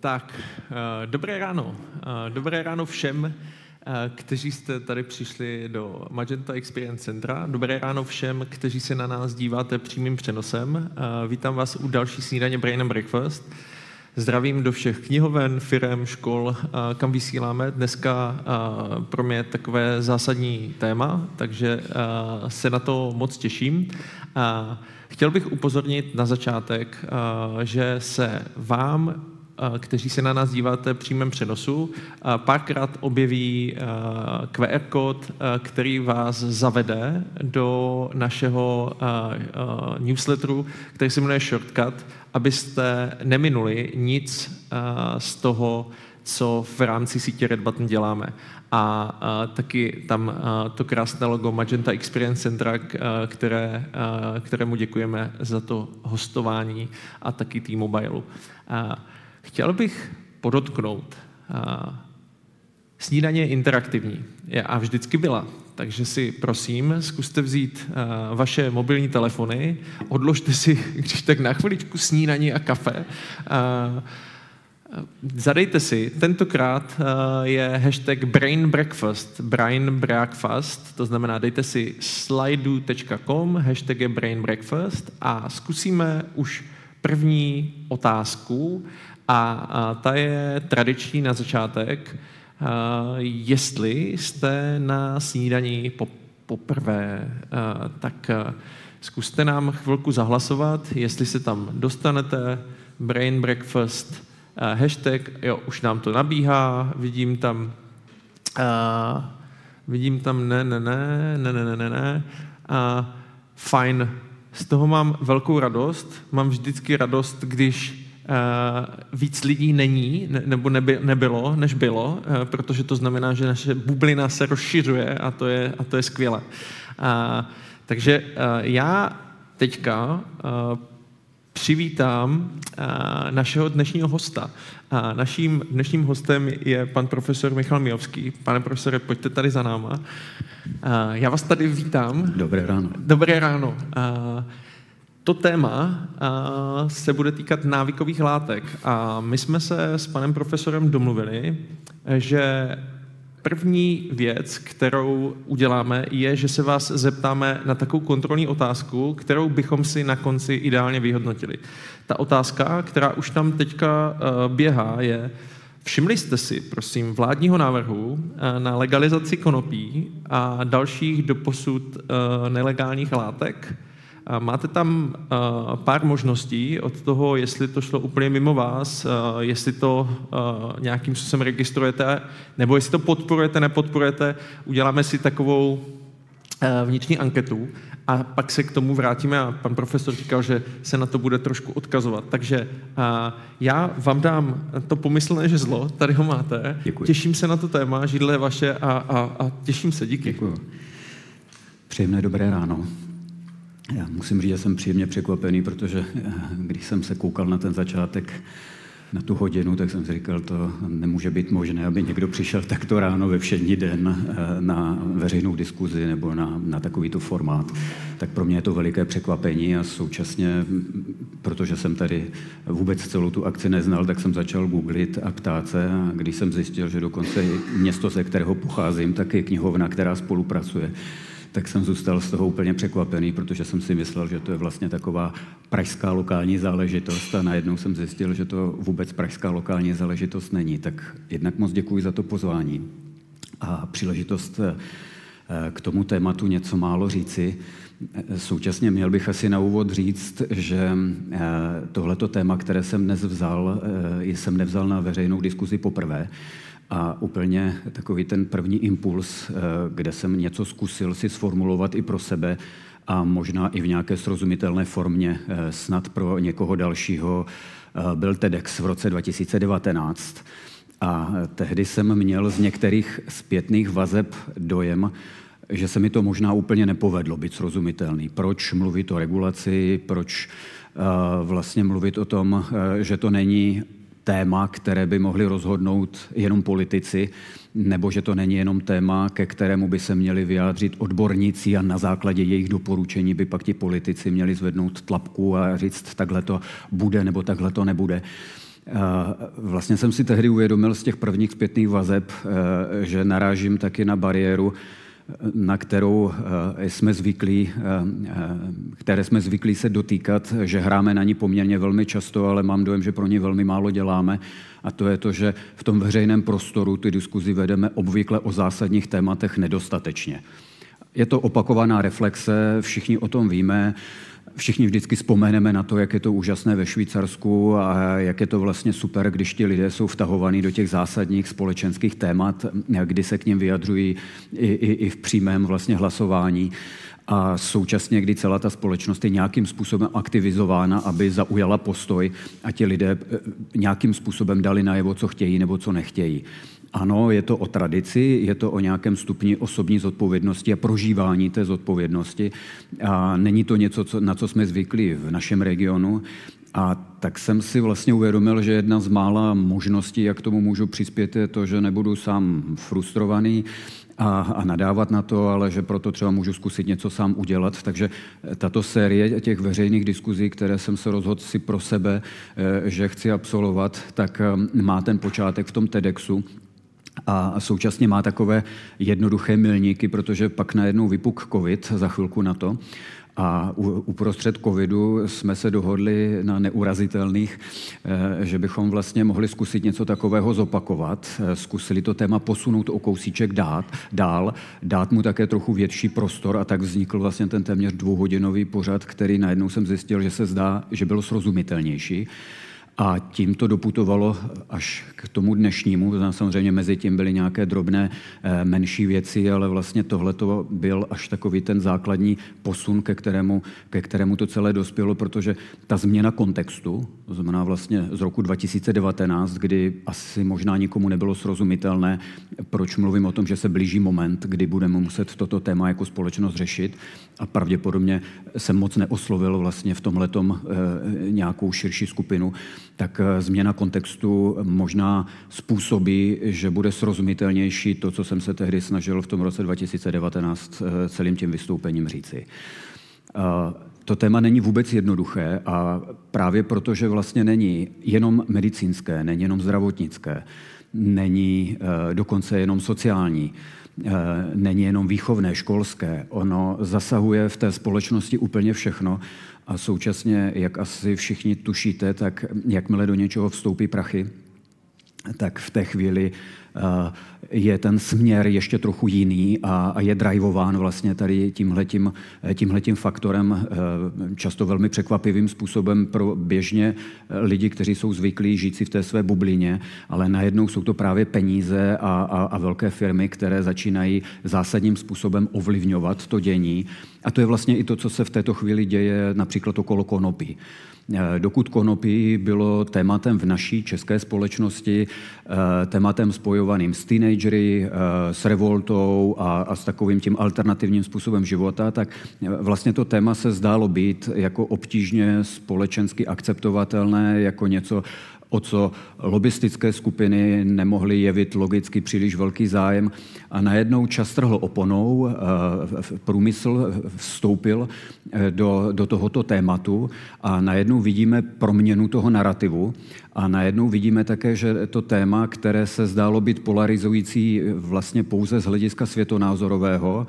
Tak, uh, dobré ráno. Uh, dobré ráno všem, uh, kteří jste tady přišli do Magenta Experience Centra. Dobré ráno všem, kteří se na nás díváte přímým přenosem. Vítám vás u další snídaně Brain and Breakfast. Zdravím do všech knihoven, firem, škol, kam vysíláme. Dneska pro mě takové zásadní téma, takže se na to moc těším. Chtěl bych upozornit na začátek, že se vám kteří se na nás díváte přímém přenosu, párkrát objeví QR kód, který vás zavede do našeho newsletteru, který se jmenuje Shortcut, abyste neminuli nic z toho, co v rámci sítě Red Button děláme. A, a taky tam a, to krásné logo Magenta Experience Centra, které, a, kterému děkujeme za to hostování a taky T-Mobile. Chtěl bych podotknout, snídaně je interaktivní a vždycky byla. Takže si prosím, zkuste vzít vaše mobilní telefony, odložte si, když tak na chviličku snídaní a kafe. Zadejte si, tentokrát je hashtag Brain Breakfast, Brain Breakfast, to znamená dejte si slidu.com, hashtag je Brain Breakfast a zkusíme už první otázku a, a ta je tradiční na začátek. Jestli jste na snídaní po, poprvé, a, tak zkuste nám chvilku zahlasovat, jestli se tam dostanete. Brain Breakfast, hashtag, jo, už nám to nabíhá, vidím tam, vidím tam ne, ne, ne, ne, ne, ne, ne, ne. Fajn, z toho mám velkou radost. Mám vždycky radost, když víc lidí není, ne, nebo neby, nebylo, než bylo, uh, protože to znamená, že naše bublina se rozšiřuje a to je, a to je skvělé. Uh, takže já teďka přivítám našeho dnešního hosta. Naším dnešním hostem je pan profesor Michal Mijovský. Pane profesore, pojďte tady za náma. Já vás tady vítám. Dobré ráno. Dobré ráno. To téma se bude týkat návykových látek a my jsme se s panem profesorem domluvili, že První věc, kterou uděláme, je, že se vás zeptáme na takovou kontrolní otázku, kterou bychom si na konci ideálně vyhodnotili. Ta otázka, která už tam teďka eh, běhá, je, všimli jste si, prosím, vládního návrhu eh, na legalizaci konopí a dalších doposud eh, nelegálních látek, Máte tam pár možností od toho, jestli to šlo úplně mimo vás, jestli to nějakým způsobem registrujete, nebo jestli to podporujete, nepodporujete. Uděláme si takovou vnitřní anketu a pak se k tomu vrátíme a pan profesor říkal, že se na to bude trošku odkazovat. Takže já vám dám to pomyslné žezlo, tady ho máte. Děkuji. Těším se na to téma, židle vaše a, a, a těším se, díky. Děkuji. Příjemné dobré ráno. Já musím říct, že jsem příjemně překvapený, protože eh, když jsem se koukal na ten začátek, na tu hodinu, tak jsem si říkal, to nemůže být možné, aby někdo přišel takto ráno ve všední den eh, na veřejnou diskuzi nebo na, na takovýto formát. Tak pro mě je to veliké překvapení a současně, protože jsem tady vůbec celou tu akci neznal, tak jsem začal googlit a ptát se a když jsem zjistil, že dokonce město, ze kterého pocházím, tak je knihovna, která spolupracuje tak jsem zůstal z toho úplně překvapený, protože jsem si myslel, že to je vlastně taková pražská lokální záležitost a najednou jsem zjistil, že to vůbec pražská lokální záležitost není. Tak jednak moc děkuji za to pozvání a příležitost eh, k tomu tématu něco málo říci. Současně měl bych asi na úvod říct, že eh, tohleto téma, které jsem dnes vzal, eh, jsem nevzal na veřejnou diskuzi poprvé, a úplně takový ten první impuls, eh, kde jsem něco zkusil si sformulovat i pro sebe a možná i v nějaké srozumitelné formě eh, snad pro někoho dalšího, eh, byl TEDx v roce 2019. A tehdy jsem měl z některých zpětných vazeb dojem, že se mi to možná úplně nepovedlo být srozumitelný. Proč mluvit o regulaci, proč vlastně mluvit o tom, že to není téma, které by mohli rozhodnout jenom politici, nebo že to není jenom téma, ke kterému by se měli vyjádřit odborníci a na základě jejich doporučení by pak ti politici měli zvednout tlapku a říct, takhle to bude nebo takhle to nebude. Vlastně jsem si tehdy uvědomil z těch prvních zpětných vazeb, že narážím taky na bariéru, na kterou jsme zvyklí, které jsme zvyklí se dotýkat, že hráme na ní poměrně velmi často, ale mám dojem, že pro ně velmi málo děláme. A to je to, že v tom veřejném prostoru ty diskuzi vedeme obvykle o zásadních tématech nedostatečně. Je to opakovaná reflexe, všichni o tom víme, všichni vždycky vzpomeneme na to, jak je to úžasné ve Švýcarsku a jak je to vlastně super, když ti lidé jsou vtahovaní do těch zásadních společenských témat, kdy se k ním vyjadřují i, i, i v přímém vlastně hlasování a současně, kdy celá ta společnost je nějakým způsobem aktivizována, aby zaujala postoj a ti lidé eh, nějakým způsobem dali najevo, co chtějí nebo co nechtějí. Ano, je to o tradici, je to o nějakém stupni osobní zodpovědnosti a prožívání té zodpovědnosti. A není to něco, co, na co jsme zvyklí v našem regionu. A tak jsem si vlastně uvědomil, že jedna z mála možností, jak tomu můžu přispět, je to, že nebudu sám frustrovaný, a, a nadávat na to, ale že proto třeba můžu zkusit něco sám udělat. Takže tato série těch veřejných diskuzí, které jsem se rozhodl si pro sebe, eh, že chci absolvovat, tak eh, má ten počátek v tom TEDxu, a současně má takové jednoduché milníky, protože pak najednou vypuk covid, za chvilku na to, a uprostřed covidu jsme se dohodli na neurazitelných, eh, že bychom vlastně mohli zkusit něco takového zopakovat. Eh, zkusili to téma posunout o kousíček dát, dál, dát mu také trochu větší prostor a tak vznikl vlastně ten téměř dvouhodinový pořad, který najednou jsem zjistil, že se zdá, že byl srozumitelnější. A tím to doputovalo až k tomu dnešnímu. Samozřejmě mezi tím byly nějaké drobné eh, menší věci, ale vlastně tohle to byl až takový ten základní posun, ke kterému, ke kterému to celé dospělo, protože ta změna kontextu, to znamená vlastně z roku 2019, kdy asi možná nikomu nebylo srozumitelné, proč mluvím o tom, že se blíží moment, kdy budeme muset toto téma jako společnost řešit a pravděpodobně jsem moc neoslovil vlastně v tomhletom eh, nějakou širší skupinu, tak eh, změna kontextu možná způsobí, že bude srozumitelnější to, co jsem se tehdy snažil v tom roce 2019 eh, celým tím vystoupením říci. To téma není vůbec jednoduché a právě proto, že vlastně není jenom medicínské, není jenom zdravotnické, není dokonce jenom sociální, není jenom výchovné, školské. Ono zasahuje v té společnosti úplně všechno a současně, jak asi všichni tušíte, tak jakmile do něčeho vstoupí prachy, tak v té chvíli eh, je ten směr ještě trochu jiný a je drivován vlastně tady tímhletím, tímhletím faktorem, eh, často velmi překvapivým způsobem pro běžně eh, lidi, kteří jsou zvyklí žít si v té své bublině, ale najednou jsou to právě peníze a, a, a velké firmy, které začínají zásadním způsobem ovlivňovat to dění. A to je vlastně i to, co se v této chvíli děje například okolo konopí. Eh, dokud konopí bylo tématem v naší české společnosti, eh, tématem spojovaným s teenagery, eh, s revoltou a, a s takovým tím alternativním způsobem života, tak vlastně to téma se zdálo být jako obtížně společensky akceptovatelné, jako něco, o co lobistické skupiny nemohly jevit logicky příliš velký zájem. A najednou čas trhl oponou, eh, průmysl vstoupil eh, do, do tohoto tématu a najednou vidíme proměnu toho narrativu a najednou vidíme také, že to téma, které se zdálo být polarizující vlastně pouze z hlediska světonázorového,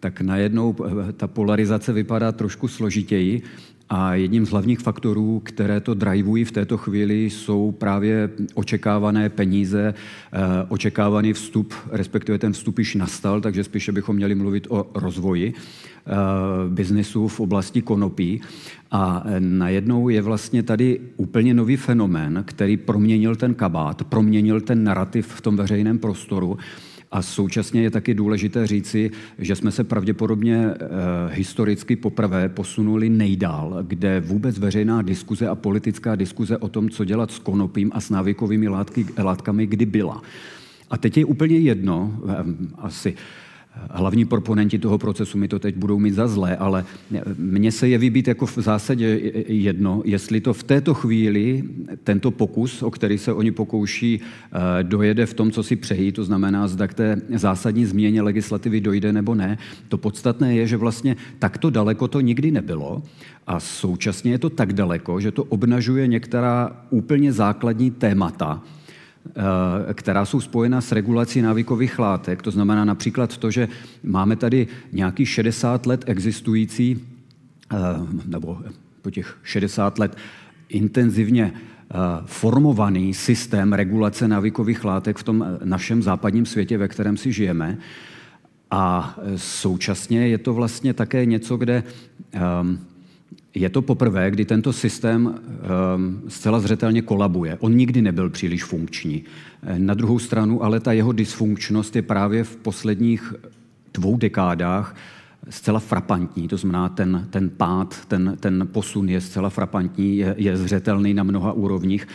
tak najednou eh, ta polarizace vypadá trošku složitěji a jedním z hlavních faktorů, které to drivují v této chvíli, jsou právě očekávané peníze, eh, očekávaný vstup, respektive ten vstup již nastal, takže spíše bychom měli mluvit o rozvoji eh, biznesu v oblasti konopí. A najednou je vlastně tady úplně nový fenomén, který proměnil ten kabát, proměnil ten narrativ v tom veřejném prostoru a současně je taky důležité říci, že jsme se pravděpodobně e, historicky poprvé posunuli nejdál, kde vůbec veřejná diskuze a politická diskuze o tom, co dělat s konopím a s návykovými látky, látkami, kdy byla. A teď je úplně jedno, e, asi hlavní proponenti toho procesu mi to teď budou mít za zlé, ale mně se jeví být jako v zásadě jedno, jestli to v této chvíli tento pokus, o který se oni pokouší, eh, dojede v tom, co si přejí, to znamená, zda k té zásadní změně legislativy dojde nebo ne. To podstatné je, že vlastně takto daleko to nikdy nebylo a současně je to tak daleko, že to obnažuje některá úplně základní témata, Eh, která jsou spojena s regulací návykových látek. To znamená například to, že máme tady nějaký 60 let existující, eh, nebo po těch 60 let intenzivně eh, formovaný systém regulace návykových látek v tom našem západním světě, ve kterém si žijeme. A současně je to vlastně také něco, kde je to poprvé, kdy tento systém um, zcela zřetelně kolabuje. On nikdy nebyl příliš funkční. Eh, na druhou stranu ale ta jeho dysfunkčnost je právě v posledních dvou dekádách zcela frapantní, to znamená ten, ten pád, ten, ten posun je zcela frapantní, je, je zřetelný na mnoha úrovních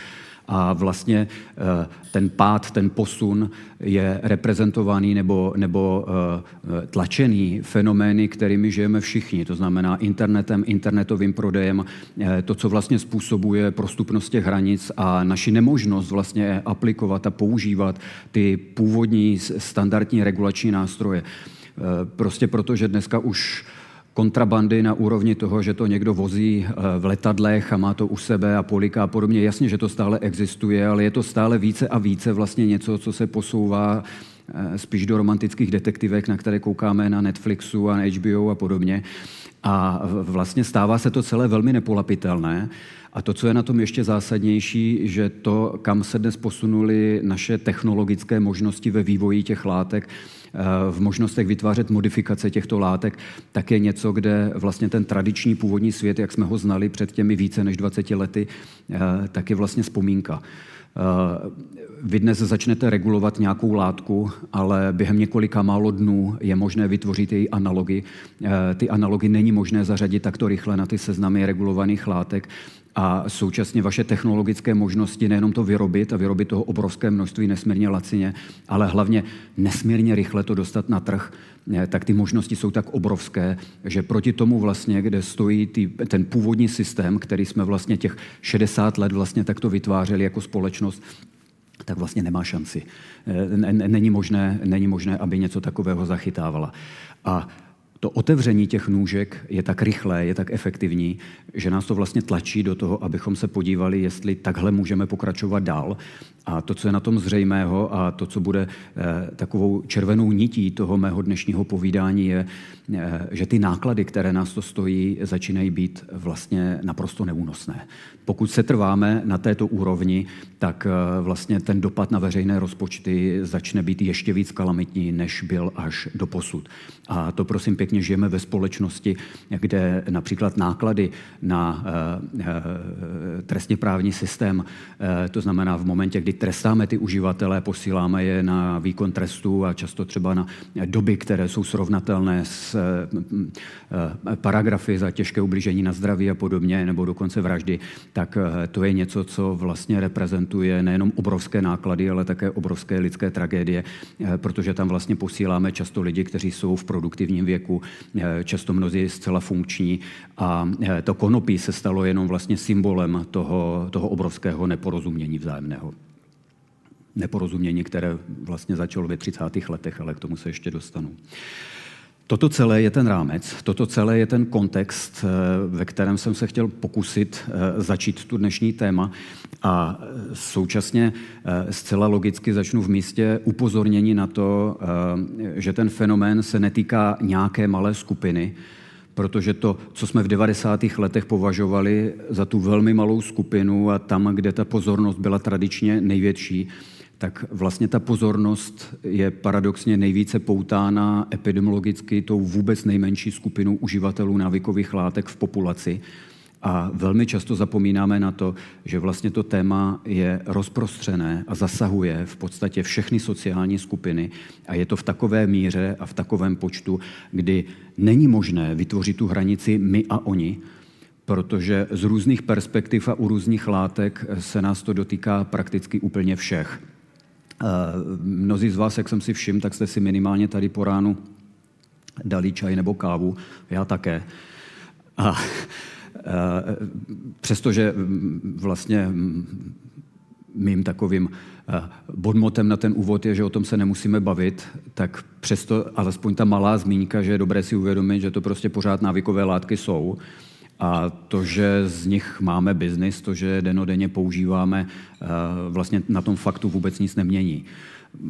a vlastně eh, ten pád, ten posun je reprezentovaný nebo, nebo eh, tlačený fenomény, kterými žijeme všichni, to znamená internetem, internetovým prodejem, eh, to, co vlastně způsobuje prostupnost těch hranic a naši nemožnost vlastně aplikovat a používat ty původní standardní regulační nástroje. Prostě proto, že dneska už kontrabandy na úrovni toho, že to někdo vozí eh, v letadlech a má to u sebe a poliká a podobně. Jasně, že to stále existuje, ale je to stále více a více vlastně něco, co se posouvá eh, spíš do romantických detektivek, na které koukáme na Netflixu a na HBO a podobně. A vlastně stává se to celé velmi nepolapitelné. A to, co je na tom ještě zásadnější, že to, kam se dnes posunuly naše technologické možnosti ve vývoji těch látek, v možnostech vytvářet modifikace těchto látek, tak je něco, kde vlastně ten tradiční původní svět, jak jsme ho znali před těmi více než 20 lety, eh, tak je vlastně vzpomínka. Eh, vy dnes začnete regulovat nějakou látku, ale během několika málo dnů je možné vytvořit její analogy. Ty analogy není možné zařadit takto rychle na ty seznamy regulovaných látek a současně vaše technologické možnosti nejenom to vyrobit a vyrobit toho obrovské množství nesmírně lacině, ale hlavně nesmírně rychle to dostat na trh, eh, tak ty možnosti jsou tak obrovské, že proti tomu vlastně, kde stojí ty, ten původní systém, který jsme vlastně těch 60 let vlastně takto vytvářeli jako společnost, tak vlastně nemá šanci. Eh, není možné, není možné, aby něco takového zachytávala. A to otevření těch nůžek je tak rychlé, je tak efektivní, že nás to vlastně tlačí do toho, abychom se podívali, jestli takhle můžeme pokračovat dál. A to, co je na tom zřejmého a to, co bude eh, takovou červenou nití toho mého dnešního povídání, je, eh, že ty náklady, které nás to stojí, začínají být vlastně naprosto neúnosné. Pokud se trváme na této úrovni, tak eh, vlastně ten dopad na veřejné rozpočty začne být ještě víc kalamitní, než byl až do posud. A to prosím pěkně žijeme ve společnosti, kde například náklady na trestně právní systém, to znamená v momentě, kdy trestáme ty uživatele, posíláme je na výkon trestu a často třeba na doby, které jsou srovnatelné s eh, paragrafy za těžké ublížení na zdraví a podobně, nebo dokonce vraždy, tak eh, to je něco, co vlastně reprezentuje nejenom obrovské náklady, ale také obrovské lidské tragédie, eh, protože tam vlastně posíláme často lidi, kteří jsou v produktivním věku, často mnozí zcela funkční a to konopí se stalo jenom vlastně symbolem toho, toho obrovského neporozumění vzájemného neporozumění, které vlastně začalo ve 30. letech, ale k tomu se ještě dostanu. Toto celé je ten rámec, toto celé je ten kontext, eh, ve kterém jsem se chtěl pokusit eh, začít tu dnešní téma a eh, současně zcela logicky začnu v místě upozornění na to, že ten fenomén se netýká nějaké malé skupiny, protože to, co jsme v 90. letech považovali za tu velmi malou skupinu a tam, kde ta pozornost byla tradičně největší, tak vlastně ta pozornost je paradoxně nejvíce poutána epidemiologicky tou vůbec nejmenší skupinou uživatelů návykových látek v populaci. A velmi často zapomínáme na to, že vlastně to téma je rozprostřené a zasahuje v podstatě všechny sociální skupiny a je to v takové míře a v takovém počtu, kdy není možné vytvořit tu hranici my a oni, protože z různých perspektiv a u různých látek se nás to dotýká prakticky úplně všech. Mnozí z vás, jak jsem si všiml, tak jste si minimálně tady po ránu dali čaj nebo kávu, já také. A přestože vlastně mým takovým bodmotem na ten úvod je, že o tom se nemusíme bavit, tak přesto alespoň ta malá zmínka, že je dobré si uvědomit, že to prostě pořád návykové látky jsou a to, že z nich máme biznis, to, že denodenně používáme, vlastně na tom faktu vůbec nic nemění.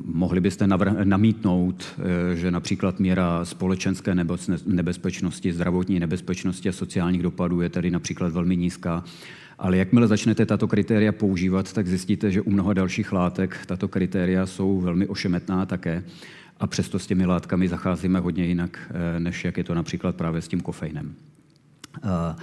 Mohli byste namítnout, eh, že například míra společenské nebezpečnosti, zdravotní nebezpečnosti a sociálních dopadů je tedy například velmi nízká. Ale jakmile začnete tato kritéria používat, tak zjistíte, že u mnoha dalších látek tato kritéria jsou velmi ošemetná také. A přesto s těmi látkami zacházíme hodně jinak, eh, než jak je to například právě s tím kofeinem. Uh,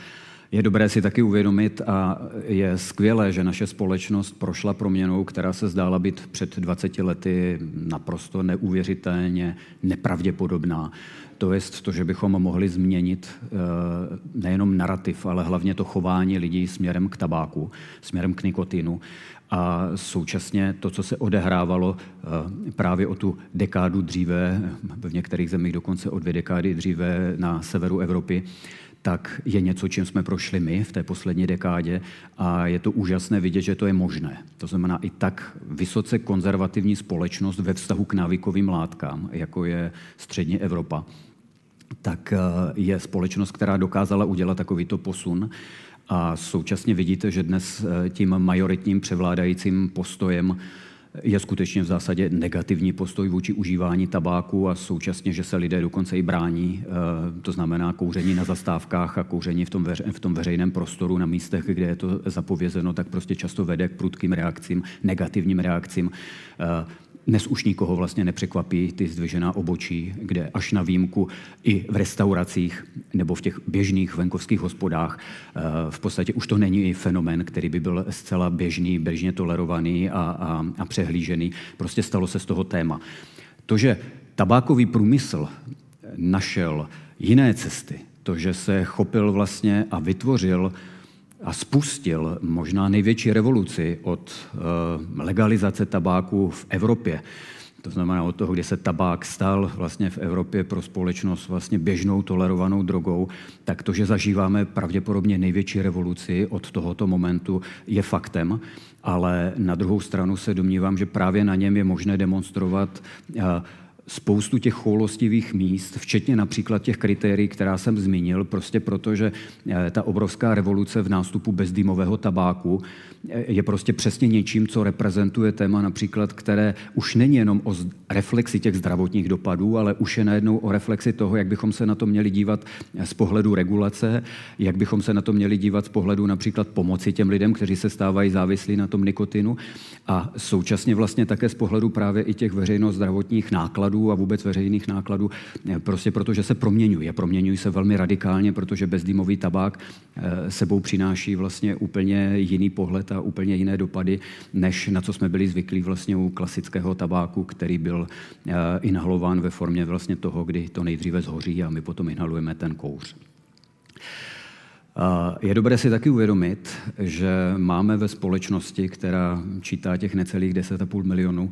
je dobré si taky uvědomit a je skvělé, že naše společnost prošla proměnou, která se zdála být před 20 lety naprosto neuvěřitelně nepravděpodobná. To je to, že bychom mohli změnit eh, nejenom narrativ, ale hlavně to chování lidí směrem k tabáku, směrem k nikotinu. A současně to, co se odehrávalo eh, právě o tu dekádu dříve, v některých zemích dokonce o dvě dekády dříve na severu Evropy, tak je něco, čím jsme prošli my v té poslední dekádě a je to úžasné vidět, že to je možné. To znamená i tak vysoce konzervativní společnost ve vztahu k návykovým látkám, jako je střední Evropa, tak eh, je společnost, která dokázala udělat takovýto posun. A současně vidíte, že dnes eh, tím majoritním převládajícím postojem je skutečně v zásadě negativní postoj vůči užívání tabáku a současně, že se lidé dokonce i brání, eh, to znamená kouření na zastávkách a kouření v tom, veře, v tom veřejném prostoru na místech, kde je to zapovězeno, tak prostě často vede k prudkým reakcím, negativním reakcím. Dnes už nikoho vlastně nepřekvapí ty zdvižená obočí, kde až na výjimku i v restauracích nebo v těch běžných venkovských hospodách eh, v podstatě už to není fenomen, který by byl zcela běžný, běžně tolerovaný a, a, a přehlížený. Prostě stalo se z toho téma. To, že tabákový průmysl našel jiné cesty, to, že se chopil vlastně a vytvořil a spustil možná největší revoluci od eh, legalizace tabáku v Evropě. To znamená od toho, kdy se tabák stal vlastně v Evropě pro společnost vlastně běžnou tolerovanou drogou, tak to, že zažíváme pravděpodobně největší revoluci od tohoto momentu, je faktem. Ale na druhou stranu se domnívám, že právě na něm je možné demonstrovat uh, spoustu těch choulostivých míst, včetně například těch kritérií, která jsem zmínil, prostě proto, že eh, ta obrovská revoluce v nástupu bezdýmového tabáku eh, je prostě přesně něčím, co reprezentuje téma například, které už není jenom o reflexi těch zdravotních dopadů, ale už je najednou o reflexi toho, jak bychom se na to měli dívat eh, z pohledu regulace, jak bychom se na to měli dívat z pohledu například pomoci těm lidem, kteří se stávají závislí na tom nikotinu a současně vlastně také z pohledu právě i těch veřejno zdravotních nákladů, nákladů a vůbec veřejných nákladů, eh, prostě protože se proměňují. A proměňují se velmi radikálně, protože bezdýmový tabák eh, sebou přináší vlastně úplně jiný pohled a úplně jiné dopady, než na co jsme byli zvyklí vlastně u klasického tabáku, který byl eh, inhalován ve formě vlastně toho, kdy to nejdříve zhoří a my potom inhalujeme ten kouř. Je dobré si taky uvědomit, že máme ve společnosti, která čítá těch necelých 10,5 milionů,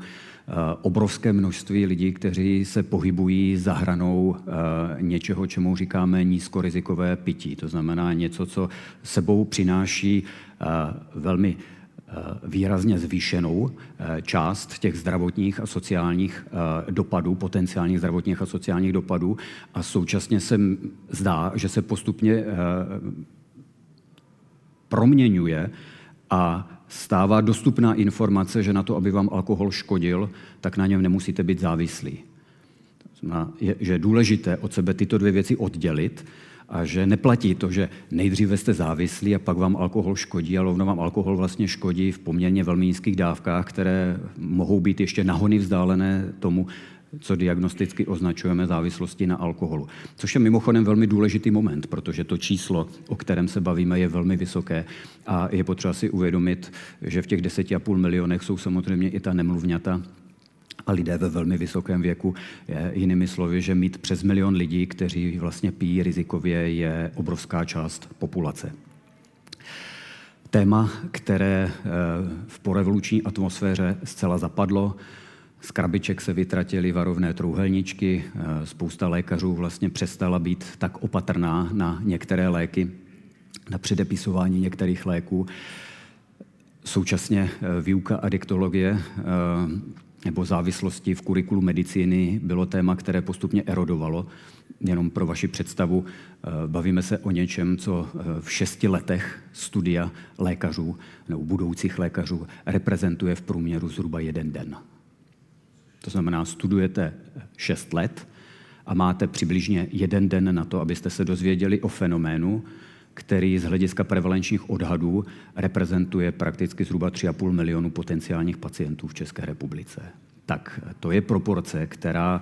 obrovské množství lidí, kteří se pohybují za hranou eh, něčeho, čemu říkáme nízkorizikové pití. To znamená něco, co sebou přináší eh, velmi výrazně zvýšenou část těch zdravotních a sociálních dopadů, potenciálních zdravotních a sociálních dopadů a současně se zdá, že se postupně proměňuje a stává dostupná informace, že na to, aby vám alkohol škodil, tak na něm nemusíte být závislí. Je, že je důležité od sebe tyto dvě věci oddělit a že neplatí to, že nejdříve jste závislí a pak vám alkohol škodí, ale rovno vám alkohol vlastně škodí v poměrně velmi nízkých dávkách, které mohou být ještě nahony vzdálené tomu, co diagnosticky označujeme závislosti na alkoholu. Což je mimochodem velmi důležitý moment, protože to číslo, o kterém se bavíme, je velmi vysoké a je potřeba si uvědomit, že v těch 10,5 milionech jsou samozřejmě i ta nemluvňata, a lidé ve velmi vysokém věku. Je, jinými slovy, že mít přes milion lidí, kteří vlastně pijí rizikově, je obrovská část populace. Téma, které eh, v porevoluční atmosféře zcela zapadlo, Z krabiček se vytratily varovné trouhelníčky, spousta lékařů vlastně přestala být tak opatrná na některé léky, na předepisování některých léků. Současně výuka adiktologie nebo závislosti v kurikulu medicíny bylo téma, které postupně erodovalo. Jenom pro vaši představu, eh, bavíme se o něčem, co eh, v šesti letech studia lékařů nebo budoucích lékařů reprezentuje v průměru zhruba jeden den. To znamená, studujete šest let a máte přibližně jeden den na to, abyste se dozvěděli o fenoménu, který z hlediska prevalenčních odhadů reprezentuje prakticky zhruba 3,5 milionu potenciálních pacientů v České republice. Tak to je proporce, která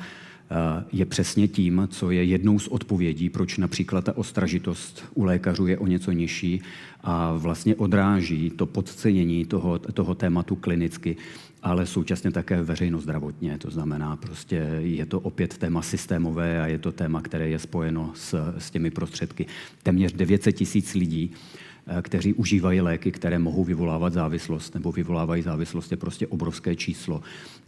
je přesně tím, co je jednou z odpovědí, proč například ta ostražitost u lékařů je o něco nižší a vlastně odráží to podcenění toho, toho tématu klinicky ale současně také veřejno zdravotně. To znamená, prostě je to opět téma systémové a je to téma, které je spojeno s, s těmi prostředky. Téměř 900 tisíc lidí, eh, kteří užívají léky, které mohou vyvolávat závislost nebo vyvolávají závislost, je prostě obrovské číslo.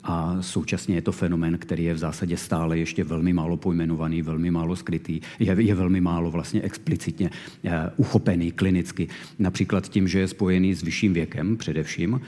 A současně je to fenomén, který je v zásadě stále ještě velmi málo pojmenovaný, velmi málo skrytý, je, je velmi málo vlastně explicitně uh, uchopený klinicky. Například tím, že je spojený s vyšším věkem především,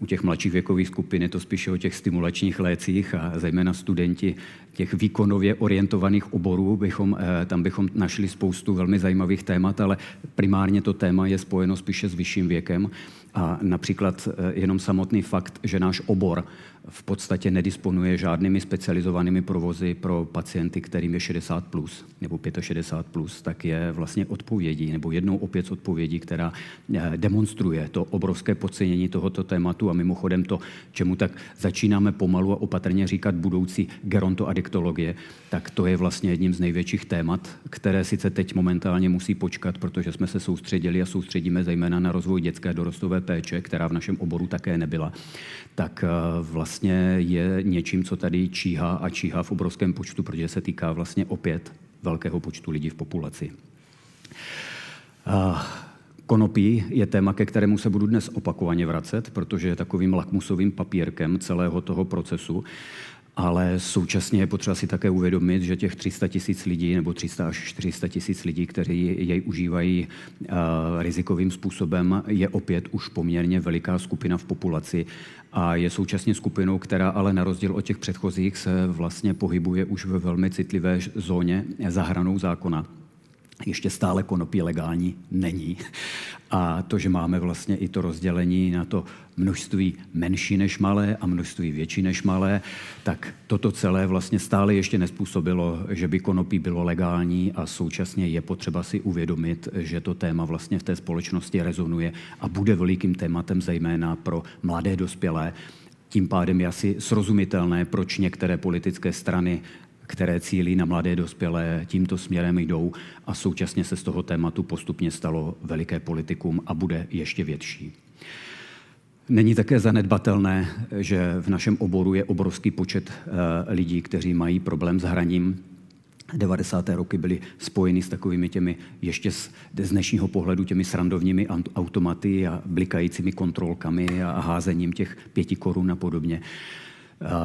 u těch mladších věkových skupin je to spíše o těch stimulačních lécích a zejména studenti těch výkonově orientovaných oborů, bychom, eh, tam bychom našli spoustu velmi zajímavých témat, ale primárně to téma je spojeno spíše s vyšším věkem. A například eh, jenom samotný fakt, že náš obor v podstatě nedisponuje žádnými specializovanými provozy pro pacienty, kterým je 60 plus nebo 65 plus, tak je vlastně odpovědí, nebo jednou opět odpovědí, která eh, demonstruje to obrovské podcenění tohoto tématu a mimochodem to, čemu tak začínáme pomalu a opatrně říkat budoucí gerontoadiktologie, tak to je vlastně jedním z největších témat, které sice teď momentálně musí počkat, protože jsme se soustředili a soustředíme zejména na rozvoj dětské dorostové péče, která v našem oboru také nebyla, tak eh, vlastně je něčím, co tady číhá a číhá v obrovském počtu, protože se týká vlastně opět velkého počtu lidí v populaci. Konopí je téma, ke kterému se budu dnes opakovaně vracet, protože je takovým lakmusovým papírkem celého toho procesu ale současně je potřeba si také uvědomit, že těch 300 tisíc lidí nebo 300 až 400 tisíc lidí, kteří jej užívají uh, rizikovým způsobem, je opět už poměrně veliká skupina v populaci a je současně skupinou, která ale na rozdíl od těch předchozích se vlastně pohybuje už ve velmi citlivé zóně za hranou zákona ještě stále konopí legální není. A to, že máme vlastně i to rozdělení na to množství menší než malé a množství větší než malé, tak toto celé vlastně stále ještě nespůsobilo, že by konopí bylo legální a současně je potřeba si uvědomit, že to téma vlastně v té společnosti rezonuje a bude velikým tématem zejména pro mladé dospělé, tím pádem je asi srozumitelné, proč některé politické strany které cílí na mladé dospělé, tímto směrem jdou a současně se z toho tématu postupně stalo veliké politikum a bude ještě větší. Není také zanedbatelné, že v našem oboru je obrovský počet eh, lidí, kteří mají problém s hraním. 90. roky byly spojeny s takovými těmi ještě z, z dnešního pohledu těmi srandovními automaty a blikajícími kontrolkami a házením těch pěti korun a podobně.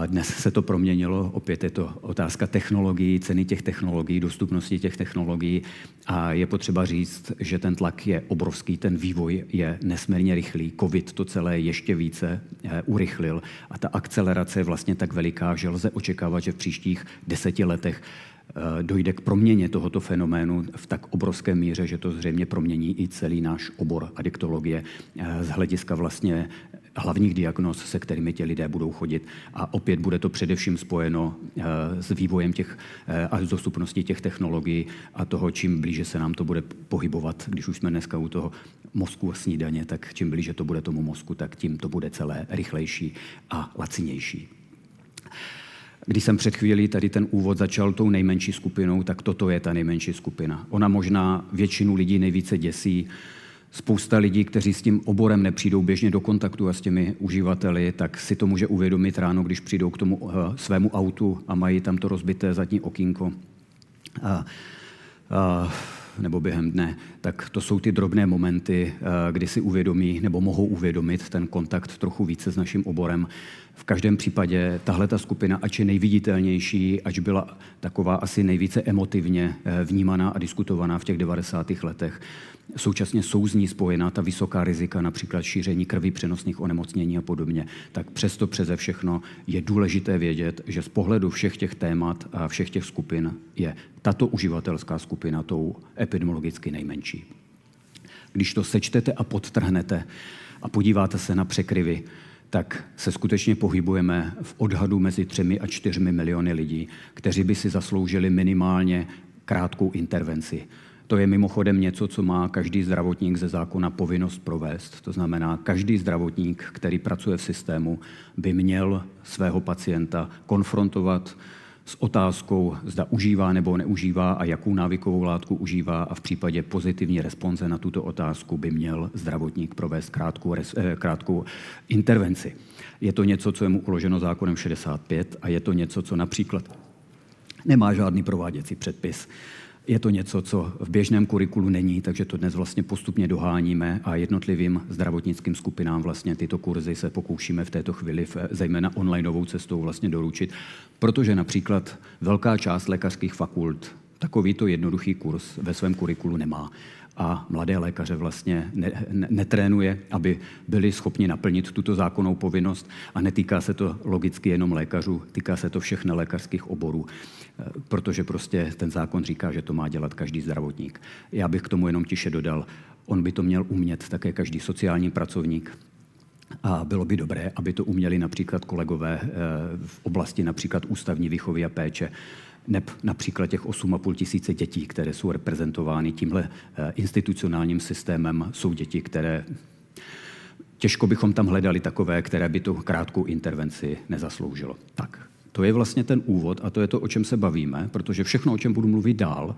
Dnes se to proměnilo, opět je to otázka technologií, ceny těch technologií, dostupnosti těch technologií a je potřeba říct, že ten tlak je obrovský, ten vývoj je nesmírně rychlý. Covid to celé ještě více eh, urychlil a ta akcelerace je vlastně tak veliká, že lze očekávat, že v příštích deseti letech eh, dojde k proměně tohoto fenoménu v tak obrovské míře, že to zřejmě promění i celý náš obor adiktologie eh, z hlediska vlastně hlavních diagnóz, se kterými ti lidé budou chodit. A opět bude to především spojeno eh, s vývojem těch eh, a s dostupností těch technologií a toho, čím blíže se nám to bude pohybovat, když už jsme dneska u toho mozku a snídaně, tak čím blíže to bude tomu mozku, tak tím to bude celé rychlejší a lacinější. Když jsem před chvílí tady ten úvod začal tou nejmenší skupinou, tak toto je ta nejmenší skupina. Ona možná většinu lidí nejvíce děsí, spousta lidí, kteří s tím oborem nepřijdou běžně do kontaktu a s těmi uživateli, tak si to může uvědomit ráno, když přijdou k tomu uh, svému autu a mají tam to rozbité zadní okýnko. A, a nebo během dne, tak to jsou ty drobné momenty, kdy si uvědomí nebo mohou uvědomit ten kontakt trochu více s naším oborem. V každém případě tahle ta skupina, ač je nejviditelnější, ač byla taková asi nejvíce emotivně vnímaná a diskutovaná v těch 90. letech, současně jsou z ní spojená ta vysoká rizika, například šíření krví přenosných onemocnění a podobně, tak přesto přeze všechno je důležité vědět, že z pohledu všech těch témat a všech těch skupin je tato uživatelská skupina tou epidemiologicky nejmenší. Když to sečtete a podtrhnete a podíváte se na překryvy, tak se skutečně pohybujeme v odhadu mezi třemi a čtyřmi miliony lidí, kteří by si zasloužili minimálně krátkou intervenci. To je mimochodem něco, co má každý zdravotník ze zákona povinnost provést. To znamená, každý zdravotník, který pracuje v systému, by měl svého pacienta konfrontovat s otázkou, zda užívá nebo neužívá a jakou návykovou látku užívá a v případě pozitivní responze na tuto otázku by měl zdravotník provést krátkou, eh, krátkou intervenci. Je to něco, co je mu uloženo zákonem 65 a je to něco, co například nemá žádný prováděcí předpis. Je to něco, co v běžném kurikulu není, takže to dnes vlastně postupně doháníme a jednotlivým zdravotnickým skupinám vlastně tyto kurzy se pokoušíme v této chvíli, zejména onlineovou cestou vlastně doručit, protože například velká část lékařských fakult takovýto jednoduchý kurz ve svém kurikulu nemá a mladé lékaře vlastně ne, ne, netrénuje, aby byli schopni naplnit tuto zákonnou povinnost. A netýká se to logicky jenom lékařů, týká se to všech nelékařských oborů, eh, protože prostě ten zákon říká, že to má dělat každý zdravotník. Já bych k tomu jenom tiše dodal, on by to měl umět také každý sociální pracovník, a bylo by dobré, aby to uměli například kolegové eh, v oblasti například ústavní výchovy a péče, neb například těch 8,5 tisíce dětí, které jsou reprezentovány tímhle eh, institucionálním systémem, jsou děti, které těžko bychom tam hledali takové, které by tu krátkou intervenci nezasloužilo. Tak, to je vlastně ten úvod a to je to, o čem se bavíme, protože všechno, o čem budu mluvit dál,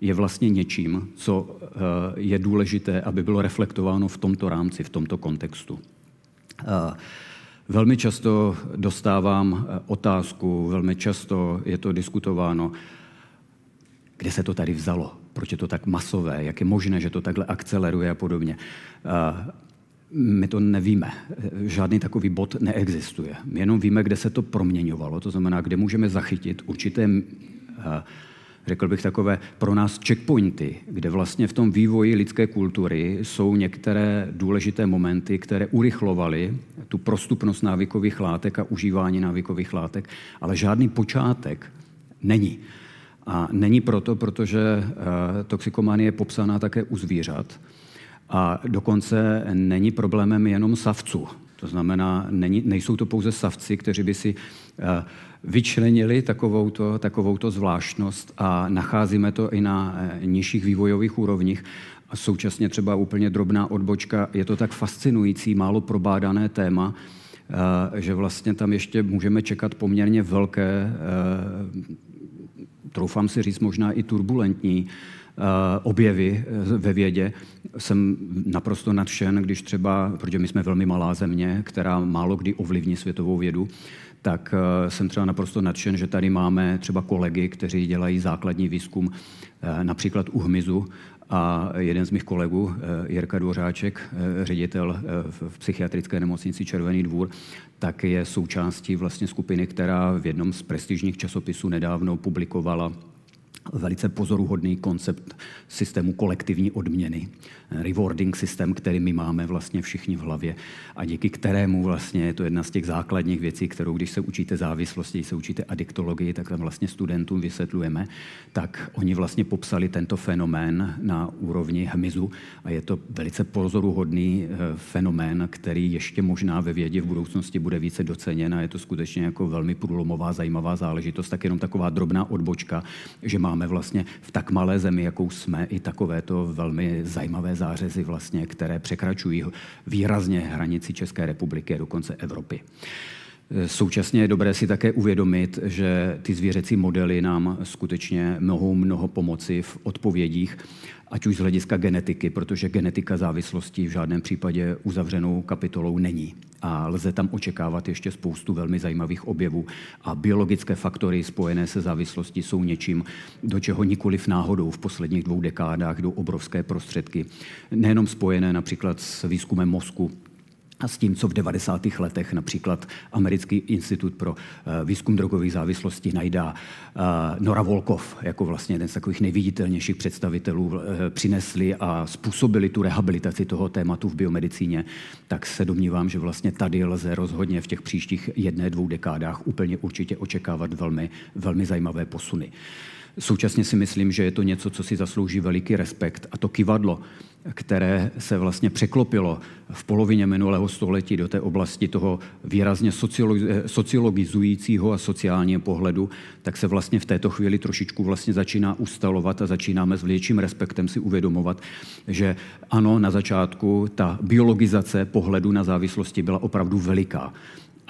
je vlastně něčím, co eh, je důležité, aby bylo reflektováno v tomto rámci, v tomto kontextu. Velmi často dostávám eh, otázku, velmi často je to diskutováno, kde se to tady vzalo, proč je to tak masové, jak je možné, že to takhle akceleruje a podobně. My to nevíme. Žádný takový bod neexistuje. My jenom víme, kde se to proměňovalo, to znamená, kde můžeme zachytit určité eh, řekl bych takové pro nás checkpointy, kde vlastně v tom vývoji lidské kultury jsou některé důležité momenty, které urychlovaly tu prostupnost návykových látek a užívání návykových látek, ale žádný počátek není. A není proto, protože eh, toxikomanie je popsaná také u zvířat a dokonce není problémem jenom savců. To znamená, není, nejsou to pouze savci, kteří by si uh, vyčlenili takovouto, takovouto zvláštnost a nacházíme to i na uh, nižších vývojových úrovních. A současně třeba úplně drobná odbočka, je to tak fascinující, málo probádané téma, uh, že vlastně tam ještě můžeme čekat poměrně velké, troufám si říct možná i turbulentní, Eh, objevy eh, ve vědě. Jsem naprosto nadšen, když třeba, protože my jsme velmi malá země, která málo kdy ovlivní světovou vědu, tak eh, jsem třeba naprosto nadšen, že tady máme třeba kolegy, kteří dělají základní výzkum například u hmyzu. A jeden z mých kolegů, Jirka Dvořáček, ředitel v psychiatrické nemocnici Červený dvůr, tak je součástí vlastně skupiny, která v jednom z prestižních časopisů nedávno publikovala velice pozoruhodný koncept systému kolektivní odměny, rewarding systém, který my máme vlastně všichni v hlavě a díky kterému vlastně je to jedna z těch základních věcí, kterou když se učíte závislosti, když se učíte adiktologii, tak tam vlastně studentům vysvětlujeme, tak oni vlastně popsali tento fenomén na úrovni hmyzu a je to velice pozoruhodný eh, fenomén, který ještě možná ve vědě v budoucnosti bude více doceněn a je to skutečně jako velmi průlomová, zajímavá záležitost, tak jenom taková drobná odbočka, že máme vlastně v tak malé zemi, jakou jsme, i takovéto velmi zajímavé zářezy, vlastně, které překračují výrazně hranici České republiky a dokonce Evropy. Současně je dobré si také uvědomit, že ty zvěřecí modely nám skutečně mohou mnoho pomoci v odpovědích, ať už z hlediska genetiky, protože genetika závislosti v žádném případě uzavřenou kapitolou není. A lze tam očekávat ještě spoustu velmi zajímavých objevů. A biologické faktory spojené se závislostí jsou něčím, do čeho nikoliv náhodou v posledních dvou dekádách jdou obrovské prostředky. Nejenom spojené například s výzkumem mozku, a s tím, co v 90. letech například Americký institut pro eh, výzkum drogových závislostí najdá eh, Nora Volkov jako vlastně jeden z takových nejviditelnějších představitelů eh, přinesli a způsobili tu rehabilitaci toho tématu v biomedicíně, tak se domnívám, že vlastně tady lze rozhodně v těch příštích jedné, dvou dekádách úplně určitě očekávat velmi, velmi zajímavé posuny. Současně si myslím, že je to něco, co si zaslouží veliký respekt a to kivadlo, které se vlastně překlopilo v polovině minulého století do té oblasti toho výrazně sociologizujícího a sociálního pohledu, tak se vlastně v této chvíli trošičku vlastně začíná ustalovat a začínáme s větším respektem si uvědomovat, že ano, na začátku ta biologizace pohledu na závislosti byla opravdu veliká.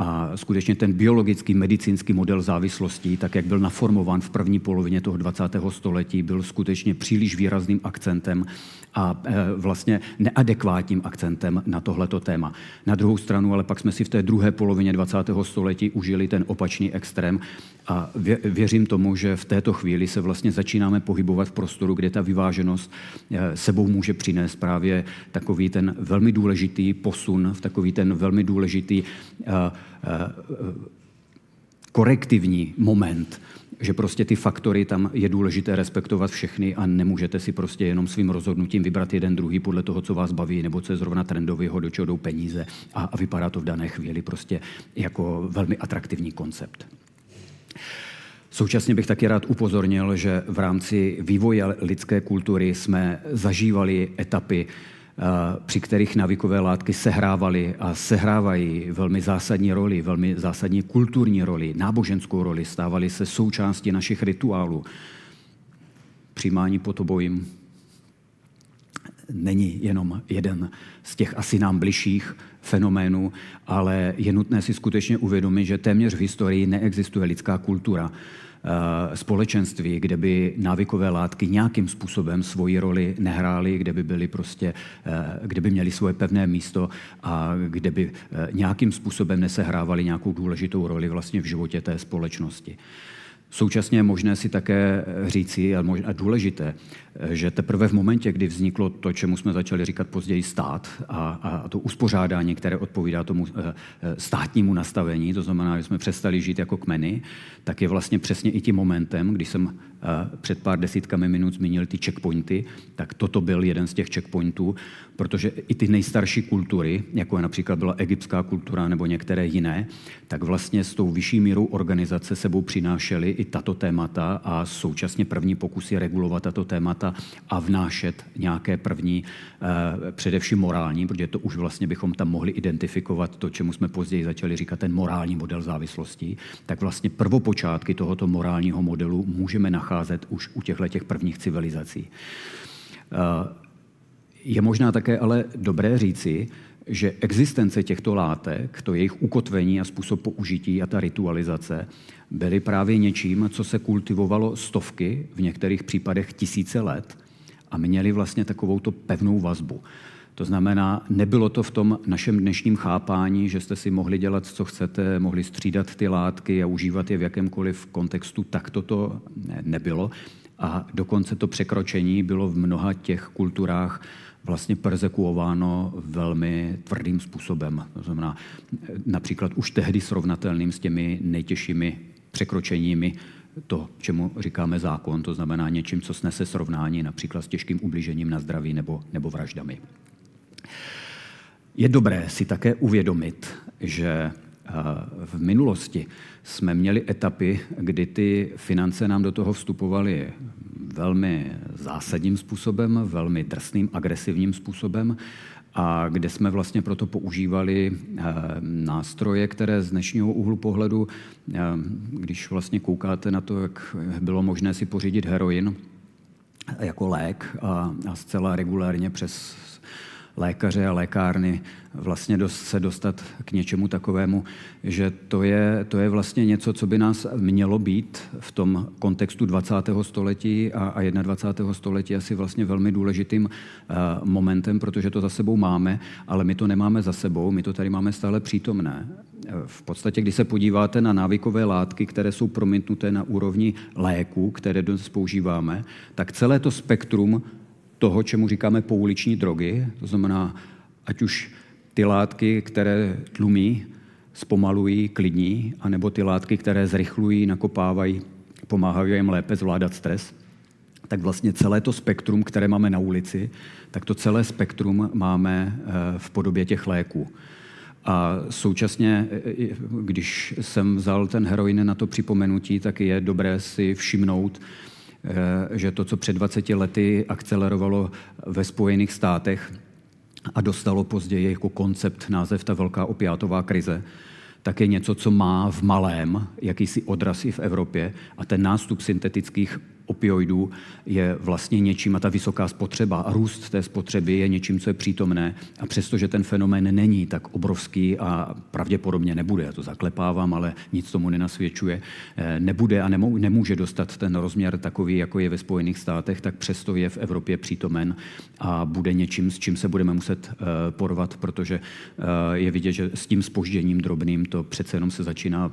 A skutečně ten biologický medicínský model závislostí, tak jak byl naformován v první polovině toho 20. století, byl skutečně příliš výrazným akcentem a e, vlastně neadekvátním akcentem na tohleto téma. Na druhou stranu, ale pak jsme si v té druhé polovině 20. století užili ten opačný extrém a věřím tomu, že v této chvíli se vlastně začínáme pohybovat v prostoru, kde ta vyváženost e, sebou může přinést právě takový ten velmi důležitý posun, v takový ten velmi důležitý e, korektivní moment, že prostě ty faktory tam je důležité respektovat všechny a nemůžete si prostě jenom svým rozhodnutím vybrat jeden druhý podle toho, co vás baví, nebo co je zrovna trendového, do čeho jdou peníze a, a vypadá to v dané chvíli prostě jako velmi atraktivní koncept. Současně bych taky rád upozornil, že v rámci vývoje lidské kultury jsme zažívali etapy, při kterých návykové látky sehrávaly a sehrávají velmi zásadní roli, velmi zásadní kulturní roli, náboženskou roli, stávaly se součástí našich rituálů. Přijímání pod obojím není jenom jeden z těch asi nám bližších fenoménů, ale je nutné si skutečně uvědomit, že téměř v historii neexistuje lidská kultura, Eh, společenství, kde by návykové látky nějakým způsobem svoji roli nehrály, kde by byly prostě, eh, kde by měly svoje pevné místo a kde by eh, nějakým způsobem nesehrávaly nějakou důležitou roli vlastně v životě té společnosti. Současně je možné si také říci, a důležité, že teprve v momentě, kdy vzniklo to, čemu jsme začali říkat později stát a, a to uspořádání, které odpovídá tomu eh, eh, státnímu nastavení, to znamená, že jsme přestali žít jako kmeny, tak je vlastně přesně i tím momentem, když jsem eh, před pár desítkami minut zmínil ty checkpointy, tak toto byl jeden z těch checkpointů, protože i ty nejstarší kultury, jako je například byla egyptská kultura nebo některé jiné, tak vlastně s tou vyšší mírou organizace sebou přinášely i tato témata a současně první pokusy regulovat tato témata a vnášet nějaké první, eh, především morální, protože to už vlastně bychom tam mohli identifikovat to, čemu jsme později začali říkat ten morální model závislosti, tak vlastně prvopočátky tohoto morálního modelu můžeme nacházet už u těchto těch prvních civilizací. Eh, je možná také ale dobré říci, že existence těchto látek, to jejich ukotvení a způsob použití a ta ritualizace byly právě něčím, co se kultivovalo stovky, v některých případech tisíce let a měli vlastně takovou pevnou vazbu. To znamená, nebylo to v tom našem dnešním chápání, že jste si mohli dělat, co chcete, mohli střídat ty látky a užívat je v jakémkoliv kontextu, tak toto nebylo. A dokonce to překročení bylo v mnoha těch kulturách vlastně persekuováno velmi tvrdým způsobem. To znamená například už tehdy srovnatelným s těmi nejtěžšími překročeními to, čemu říkáme zákon, to znamená něčím, co snese srovnání například s těžkým ublížením na zdraví nebo, nebo vraždami. Je dobré si také uvědomit, že eh, v minulosti jsme měli etapy, kdy ty finance nám do toho vstupovaly velmi zásadním způsobem, velmi drsným, agresivním způsobem a kde jsme vlastně proto používali eh, nástroje, které z dnešního úhlu pohledu, eh, když vlastně koukáte na to, jak bylo možné si pořídit heroin jako lék a, a zcela regulárně přes lékaře a lékárny vlastně se dostat k něčemu takovému, že to je, to je vlastně něco, co by nás mělo být v tom kontextu 20. století a, a 21. století asi vlastně velmi důležitým uh, momentem, protože to za sebou máme, ale my to nemáme za sebou, my to tady máme stále přítomné. V podstatě, když se podíváte na návykové látky, které jsou promítnuté na úrovni léku, které dnes používáme, tak celé to spektrum toho, čemu říkáme pouliční drogy, to znamená, ať už ty látky, které tlumí, zpomalují, klidní, anebo ty látky, které zrychlují, nakopávají, pomáhají jim lépe zvládat stres, tak vlastně celé to spektrum, které máme na ulici, tak to celé spektrum máme eh, v podobě těch léků. A současně, eh, když jsem vzal ten heroin na to připomenutí, tak je dobré si všimnout, že to, co před 20 lety akcelerovalo ve Spojených státech, a dostalo později jako koncept název ta velká opiátová krize, tak je něco, co má v malém jakýsi odraz i v Evropě a ten nástup syntetických opioidů je vlastně něčím, a ta vysoká spotřeba a růst té spotřeby je něčím, co je přítomné. A přestože ten fenomén není tak obrovský a pravděpodobně nebude, já to zaklepávám, ale nic tomu nenasvědčuje, eh, nebude a nemůže dostat ten rozměr takový, jako je ve Spojených státech, tak přesto je v Evropě přítomen a bude něčím, s čím se budeme muset eh, porvat, protože eh, je vidět, že s tím spožděním drobným to přece jenom se začíná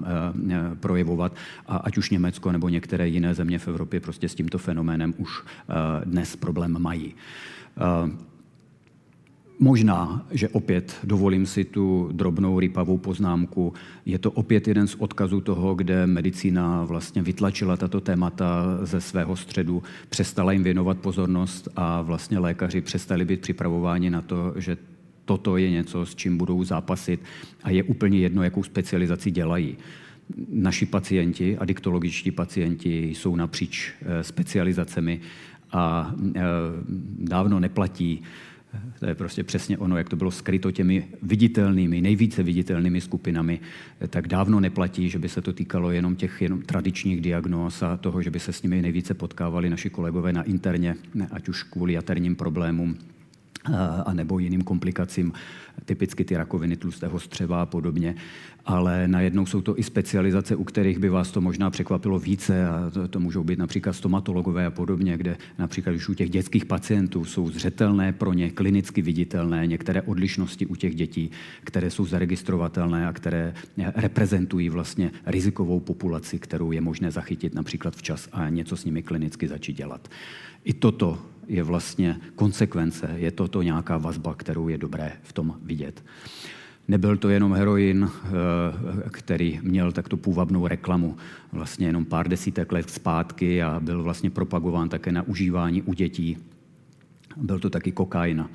projevovat a ať už Německo nebo některé jiné země v Evropě prostě s tímto fenoménem už eh, dnes problém mají. Eh, možná, že opět dovolím si tu drobnou rypavou poznámku. Je to opět jeden z odkazů toho, kde medicína vlastně vytlačila tato témata ze svého středu, přestala jim věnovat pozornost a vlastně lékaři přestali být připravováni na to, že toto je něco, s čím budou zápasit a je úplně jedno, jakou specializaci dělají naši pacienti, adiktologičtí pacienti, jsou napříč eh, specializacemi a eh, dávno neplatí, to je prostě přesně ono, jak to bylo skryto těmi viditelnými, nejvíce viditelnými skupinami, tak dávno neplatí, že by se to týkalo jenom těch jenom tradičních diagnóz a toho, že by se s nimi nejvíce potkávali naši kolegové na interně, ať už kvůli jaterním problémům, a nebo jiným komplikacím, typicky ty rakoviny tlustého střeva a podobně. Ale najednou jsou to i specializace, u kterých by vás to možná překvapilo více a to, to můžou být například stomatologové a podobně, kde například už u těch dětských pacientů jsou zřetelné pro ně, klinicky viditelné některé odlišnosti u těch dětí, které jsou zaregistrovatelné a které reprezentují vlastně rizikovou populaci, kterou je možné zachytit například včas a něco s nimi klinicky začít dělat. I toto je vlastně konsekvence, je toto nějaká vazba, kterou je dobré v tom vidět. Nebyl to jenom heroin, eh, který měl takto půvabnou reklamu vlastně jenom pár desítek let zpátky a byl vlastně propagován také na užívání u dětí. Byl to taky kokain.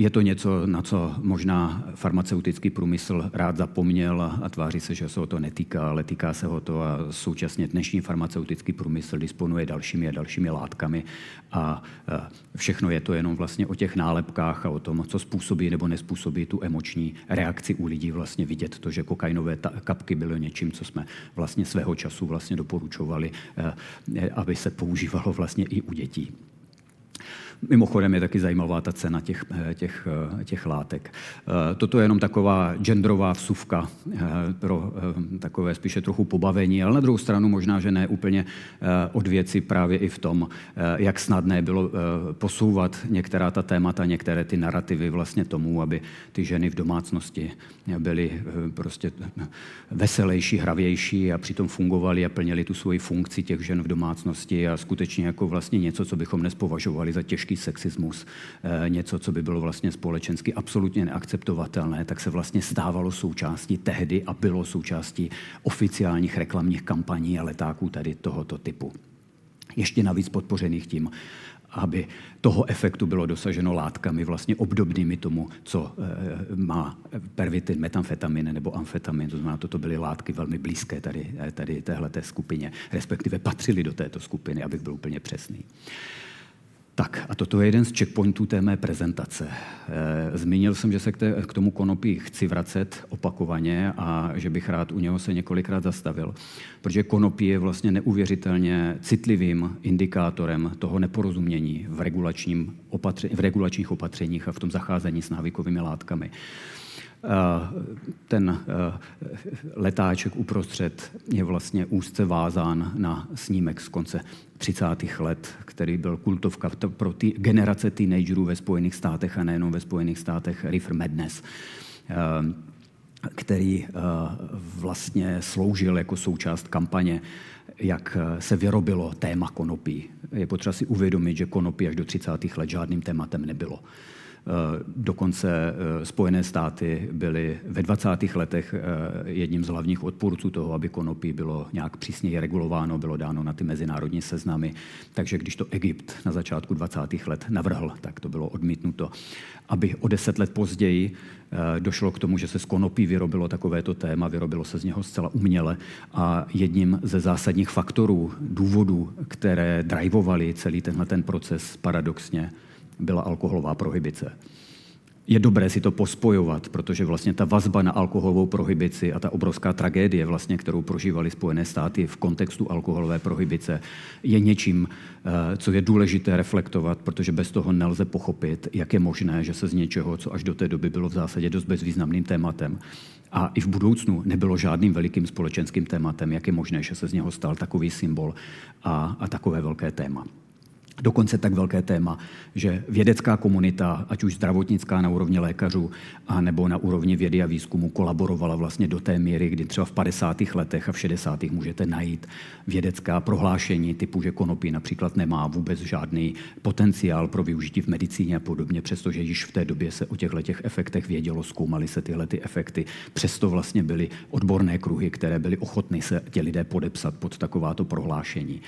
Eh, je to něco, na co možná farmaceutický průmysl rád zapomněl a tváří se, že se o to netýká, ale týká se ho to a současně dnešní farmaceutický průmysl disponuje dalšími a dalšími látkami a všechno je to jenom vlastně o těch nálepkách a o tom, co způsobí nebo nespůsobí tu emoční reakci u lidí vlastně vidět to, že kokainové kapky byly něčím, co jsme vlastně svého času vlastně doporučovali, aby se používalo vlastně i u dětí. Mimochodem je taky zajímavá ta cena těch, eh, těch, eh, těch látek. Eh, toto je jenom taková genderová vsuvka pro takové spíše trochu pobavení, ale na druhou stranu možná, že ne úplně od věci právě i v tom, jak snadné bylo posouvat některá ta témata, některé ty narrativy vlastně tomu, aby ty ženy v domácnosti byly prostě veselější, hravější a přitom fungovaly a plnili tu svoji funkci těch žen v domácnosti a skutečně jako vlastně něco, co bychom nespovažovali za těžké obrovský sexismus, eh, něco, co by bylo vlastně společensky absolutně neakceptovatelné, tak se vlastně stávalo součástí tehdy a bylo součástí oficiálních reklamních kampaní a letáků tady tohoto typu. Ještě navíc podpořených tím, aby toho efektu bylo dosaženo látkami vlastně obdobnými tomu, co e, má pervitin, metamfetamin nebo amfetamin. To znamená, toto byly látky velmi blízké tady, tady téhleté skupině, respektive patřily do této skupiny, abych byl úplně přesný. Tak a toto je jeden z checkpointů té mé prezentace. E, zmínil jsem, že se k tomu konopí chci vracet opakovaně a že bych rád u něho se několikrát zastavil, protože konopí je vlastně neuvěřitelně citlivým indikátorem toho neporozumění v, regulačním opatře, v regulačních opatřeních a v tom zacházení s návykovými látkami. Eh, ten eh, letáček uprostřed je vlastně úzce vázán na snímek z konce 30. let, který byl kultovka pro ty generace teenagerů ve Spojených státech a nejenom ve Spojených státech, River Madness eh, který vlastně sloužil jako součást kampaně, jak se vyrobilo téma konopí. Je potřeba si uvědomit, že konopí až do 30. let žádným tématem nebylo. Eh, dokonce eh, Spojené státy byly ve 20. letech eh, jedním z hlavních odpůrců toho, aby konopí bylo nějak přísněji regulováno, bylo dáno na ty mezinárodní seznamy. Takže když to Egypt na začátku 20. let navrhl, tak to bylo odmítnuto. Aby o deset let později došlo k tomu, že se z konopí vyrobilo takovéto téma, vyrobilo se z něho zcela uměle a jedním ze zásadních faktorů, důvodů, které drivovaly celý tenhle ten proces paradoxně, byla alkoholová prohibice. Je dobré si to pospojovat, protože vlastně ta vazba na alkoholovou prohibici a ta obrovská tragédie, vlastně, kterou prožívali Spojené státy v kontextu alkoholové prohibice, je něčím, eh, co je důležité reflektovat, protože bez toho nelze pochopit, jak je možné, že se z něčeho, co až do té doby bylo v zásadě dost bezvýznamným tématem, a i v budoucnu nebylo žádným velikým společenským tématem, jak je možné, že se z něho stal takový symbol a, a takové velké téma dokonce tak velké téma, že vědecká komunita, ať už zdravotnická na úrovni lékařů, a nebo na úrovni vědy a výzkumu, kolaborovala vlastně do té míry, kdy třeba v 50. letech a v 60. můžete najít vědecká prohlášení typu, že konopí například nemá vůbec žádný potenciál pro využití v medicíně a podobně, přestože již v té době se o těchto těch efektech vědělo, zkoumaly se tyhle ty efekty. Přesto vlastně byly odborné kruhy, které byly ochotny se ti lidé podepsat pod takováto prohlášení.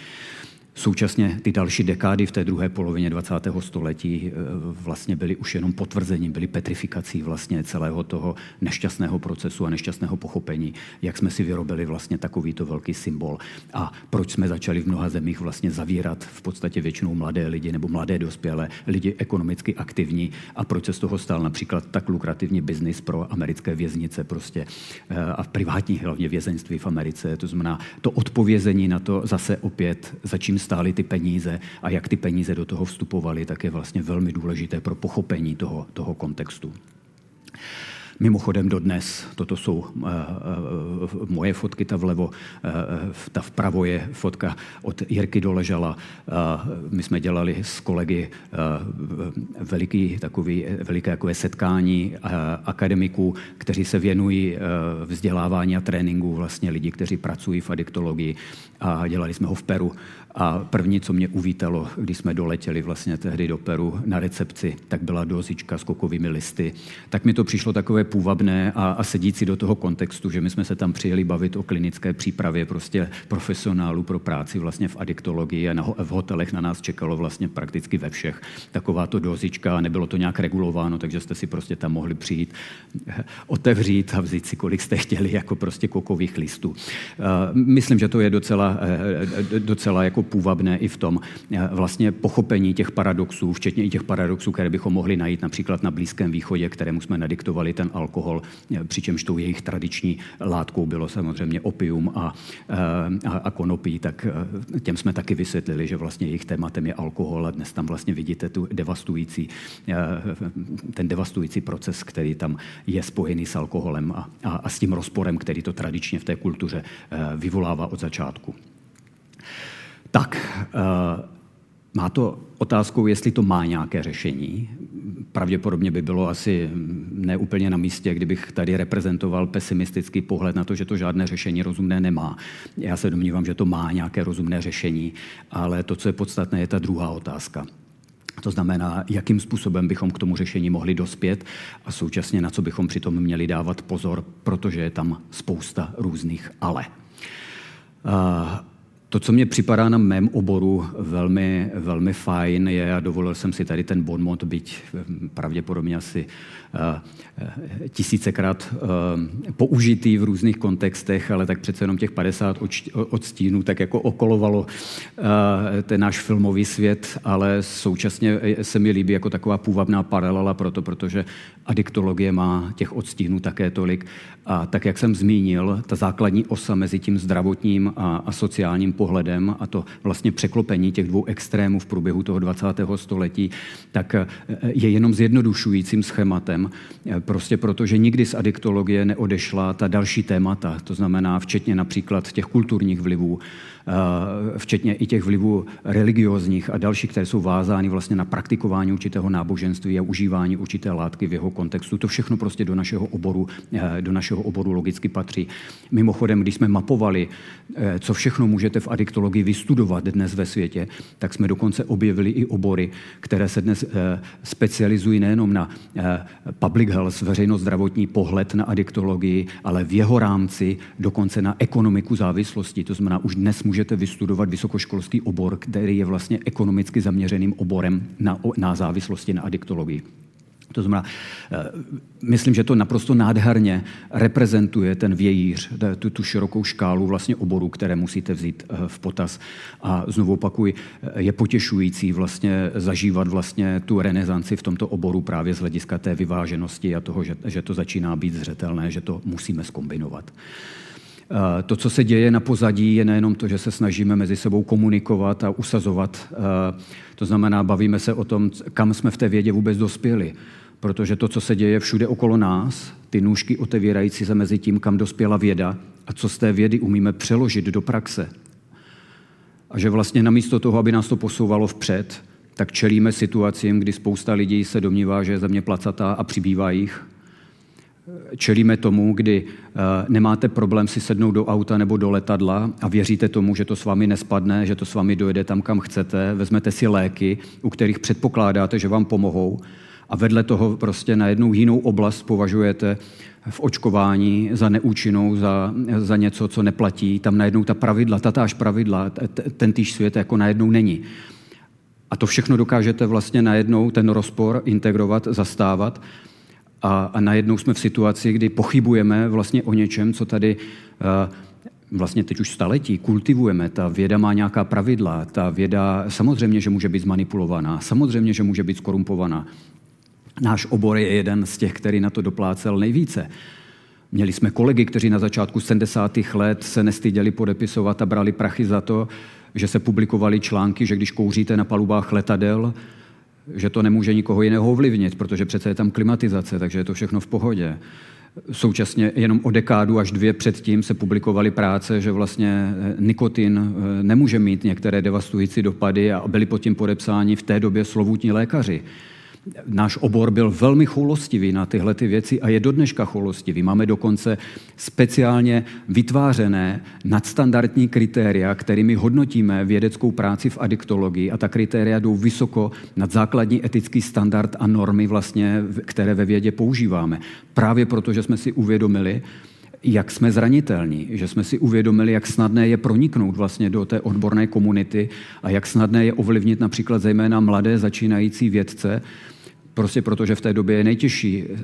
Současně ty další dekády v té druhé polovině 20. století eh, vlastně byly už jenom potvrzením, byly petrifikací vlastně celého toho nešťastného procesu a nešťastného pochopení, jak jsme si vyrobili vlastně takovýto velký symbol a proč jsme začali v mnoha zemích vlastně zavírat v podstatě většinou mladé lidi nebo mladé dospělé, lidi ekonomicky aktivní a proč se z toho stal například tak lukrativní biznis pro americké věznice prostě eh, a privátní hlavně vězeňství v Americe. To znamená to odpovězení na to zase opět, za čím stály ty peníze a jak ty peníze do toho vstupovaly, tak je vlastně velmi důležité pro pochopení toho, toho kontextu. Mimochodem dodnes, toto jsou uh, uh, moje fotky, ta vlevo, uh, ta vpravo je fotka od Jirky Doležala. My jsme dělali s kolegy veliký, takový, veliké takové setkání akademiků, kteří se věnují vzdělávání a tréninku vlastně lidí, kteří pracují v adiktologii a dělali jsme ho v Peru. A první, co mě uvítalo, když jsme doletěli vlastně tehdy do Peru na recepci, tak byla dozička s kokovými listy. Tak mi to přišlo takové půvabné a, a sedící do toho kontextu, že my jsme se tam přijeli bavit o klinické přípravě prostě profesionálů pro práci vlastně v adiktologii a na, v hotelech na nás čekalo vlastně prakticky ve všech takováto dozička a nebylo to nějak regulováno, takže jste si prostě tam mohli přijít, otevřít a vzít si, kolik jste chtěli, jako prostě kokových listů. Myslím, že to je docela, docela jako půvabné i v tom vlastně pochopení těch paradoxů, včetně i těch paradoxů, které bychom mohli najít například na Blízkém východě, kterému jsme nadiktovali ten alkohol, přičemž tou jejich tradiční látkou bylo samozřejmě opium a, a, a konopí, tak těm jsme taky vysvětlili, že vlastně jejich tématem je alkohol a dnes tam vlastně vidíte tu devastující, ten devastující proces, který tam je spojený s alkoholem a, a, a s tím rozporem, který to tradičně v té kultuře vyvolává od začátku. Tak, má to otázkou, jestli to má nějaké řešení. Pravděpodobně by bylo asi neúplně na místě, kdybych tady reprezentoval pesimistický pohled na to, že to žádné řešení rozumné nemá. Já se domnívám, že to má nějaké rozumné řešení, ale to, co je podstatné, je ta druhá otázka. To znamená, jakým způsobem bychom k tomu řešení mohli dospět a současně na co bychom přitom měli dávat pozor, protože je tam spousta různých ale. To, co mě připadá na mém oboru velmi, velmi fajn, je, a dovolil jsem si tady ten bonmot, byť pravděpodobně asi uh, tisícekrát uh, použitý v různých kontextech, ale tak přece jenom těch 50 odstínů tak jako okolovalo ten náš filmový svět, ale současně se mi líbí jako taková půvabná paralela proto, protože adiktologie má těch odstínů také tolik. A tak, jak jsem zmínil, ta základní osa mezi tím zdravotním a, a sociálním pohledem a to vlastně překlopení těch dvou extrémů v průběhu toho 20. století, tak eh, je jenom zjednodušujícím schématem, eh, prostě protože nikdy z adiktologie neodešla ta další témata, to znamená včetně například těch kulturních vlivů, včetně i těch vlivů religiozních a dalších, které jsou vázány vlastně na praktikování určitého náboženství a užívání určité látky v jeho kontextu. To všechno prostě do našeho oboru, eh, do našeho oboru logicky patří. Mimochodem, když jsme mapovali, eh, co všechno můžete v adiktologii vystudovat dnes ve světě, tak jsme dokonce objevili i obory, které se dnes specializují nejenom na public health, veřejnost zdravotní pohled na adiktologii, ale v jeho rámci dokonce na ekonomiku závislosti. To znamená, už dnes můžete vystudovat vysokoškolský obor, který je vlastně ekonomicky zaměřeným oborem na, na závislosti na adiktologii. To znamená, eh, myslím, že to naprosto nádherně reprezentuje ten vějíř, tu, tu širokou škálu vlastně oborů, které musíte vzít eh, v potaz. A znovu opakuji, eh, je potěšující vlastně zažívat vlastně tu renesanci v tomto oboru právě z hlediska té vyváženosti a toho, že, že to začíná být zřetelné, že to musíme skombinovat. Eh, to, co se děje na pozadí, je nejenom to, že se snažíme mezi sebou komunikovat a usazovat. Eh, to znamená, bavíme se o tom, kam jsme v té vědě vůbec dospěli. Protože to, co se děje všude okolo nás, ty nůžky otevírající se mezi tím, kam dospěla věda a co z té vědy umíme přeložit do praxe. A že vlastně namísto toho, aby nás to posouvalo vpřed, tak čelíme situacím, kdy spousta lidí se domnívá, že je země placatá a přibývá jich čelíme tomu, kdy eh, nemáte problém si sednout do auta nebo do letadla a věříte tomu, že to s vámi nespadne, že to s vámi dojede tam, kam chcete, vezmete si léky, u kterých předpokládáte, že vám pomohou a vedle toho prostě na jednu jinou oblast považujete v očkování za neúčinnou, za, za něco, co neplatí. Tam najednou ta pravidla, tatáž pravidla, ten týž svět jako najednou není. A to všechno dokážete vlastně najednou ten rozpor integrovat, zastávat a, a najednou jsme v situaci, kdy pochybujeme vlastně o něčem, co tady uh, vlastně teď už staletí kultivujeme. Ta věda má nějaká pravidla, ta věda samozřejmě, že může být zmanipulovaná, samozřejmě, že může být skorumpovaná. Náš obor je jeden z těch, který na to doplácel nejvíce. Měli jsme kolegy, kteří na začátku 70. let se nestyděli podepisovat a brali prachy za to, že se publikovali články, že když kouříte na palubách letadel, že to nemůže nikoho jiného ovlivnit, protože přece je tam klimatizace, takže je to všechno v pohodě. Současně jenom o dekádu až dvě předtím se publikovaly práce, že vlastně eh, nikotin eh, nemůže mít některé devastující dopady a byli pod tím podepsáni v té době slovutní lékaři náš obor byl velmi choulostivý na tyhle ty věci a je do dneška choulostivý. Máme dokonce speciálně vytvářené nadstandardní kritéria, kterými hodnotíme vědeckou práci v adiktologii a ta kritéria jdou vysoko nad základní etický standard a normy, vlastně, které ve vědě používáme. Právě proto, že jsme si uvědomili, jak jsme zranitelní, že jsme si uvědomili, jak snadné je proniknout vlastně do té odborné komunity a jak snadné je ovlivnit například zejména mladé začínající vědce, prostě protože v té době je nejtěžší eh,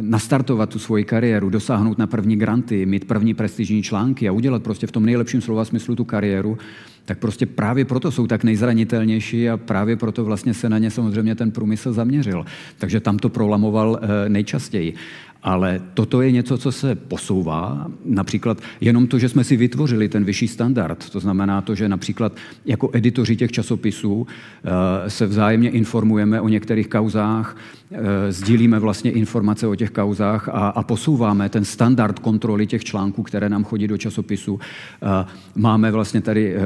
nastartovat tu svoji kariéru, dosáhnout na první granty, mít první prestižní články a udělat prostě v tom nejlepším slova smyslu tu kariéru, tak prostě právě proto jsou tak nejzranitelnější a právě proto vlastně se na ně samozřejmě ten průmysl zaměřil. Takže tam to prolamoval eh, nejčastěji. Ale toto je něco, co se posouvá. Například jenom to, že jsme si vytvořili ten vyšší standard. To znamená to, že například jako editoři těch časopisů eh, se vzájemně informujeme o některých kauzách, eh, sdílíme vlastně informace o těch kauzách a, a posouváme ten standard kontroly těch článků, které nám chodí do časopisu. Eh, máme vlastně tady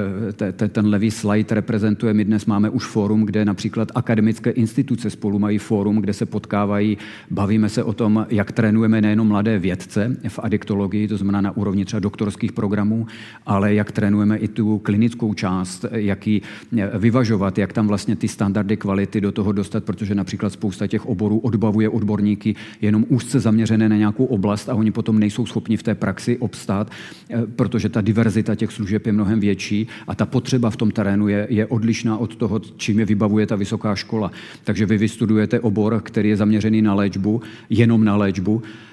ten levý slide reprezentuje, my dnes máme už fórum, kde například akademické instituce spolu mají fórum, kde se potkávají, bavíme se o tom, jak trénujeme nejenom mladé vědce v adiktologii, to znamená na úrovni třeba doktorských programů, ale jak trénujeme i tu klinickou část, jak ji vyvažovat, jak tam vlastně ty standardy kvality do toho dostat, protože například spousta těch oborů odbavuje odborníky jenom úzce zaměřené na nějakou oblast a oni potom nejsou schopni v té praxi obstát, eh, protože ta diverzita těch služeb je mnohem větší a ta potřeba v tom terénu je, je odlišná od toho, čím je vybavuje ta vysoká škola. Takže vy vystudujete obor, který je zaměřený na léčbu, jenom na léčbu,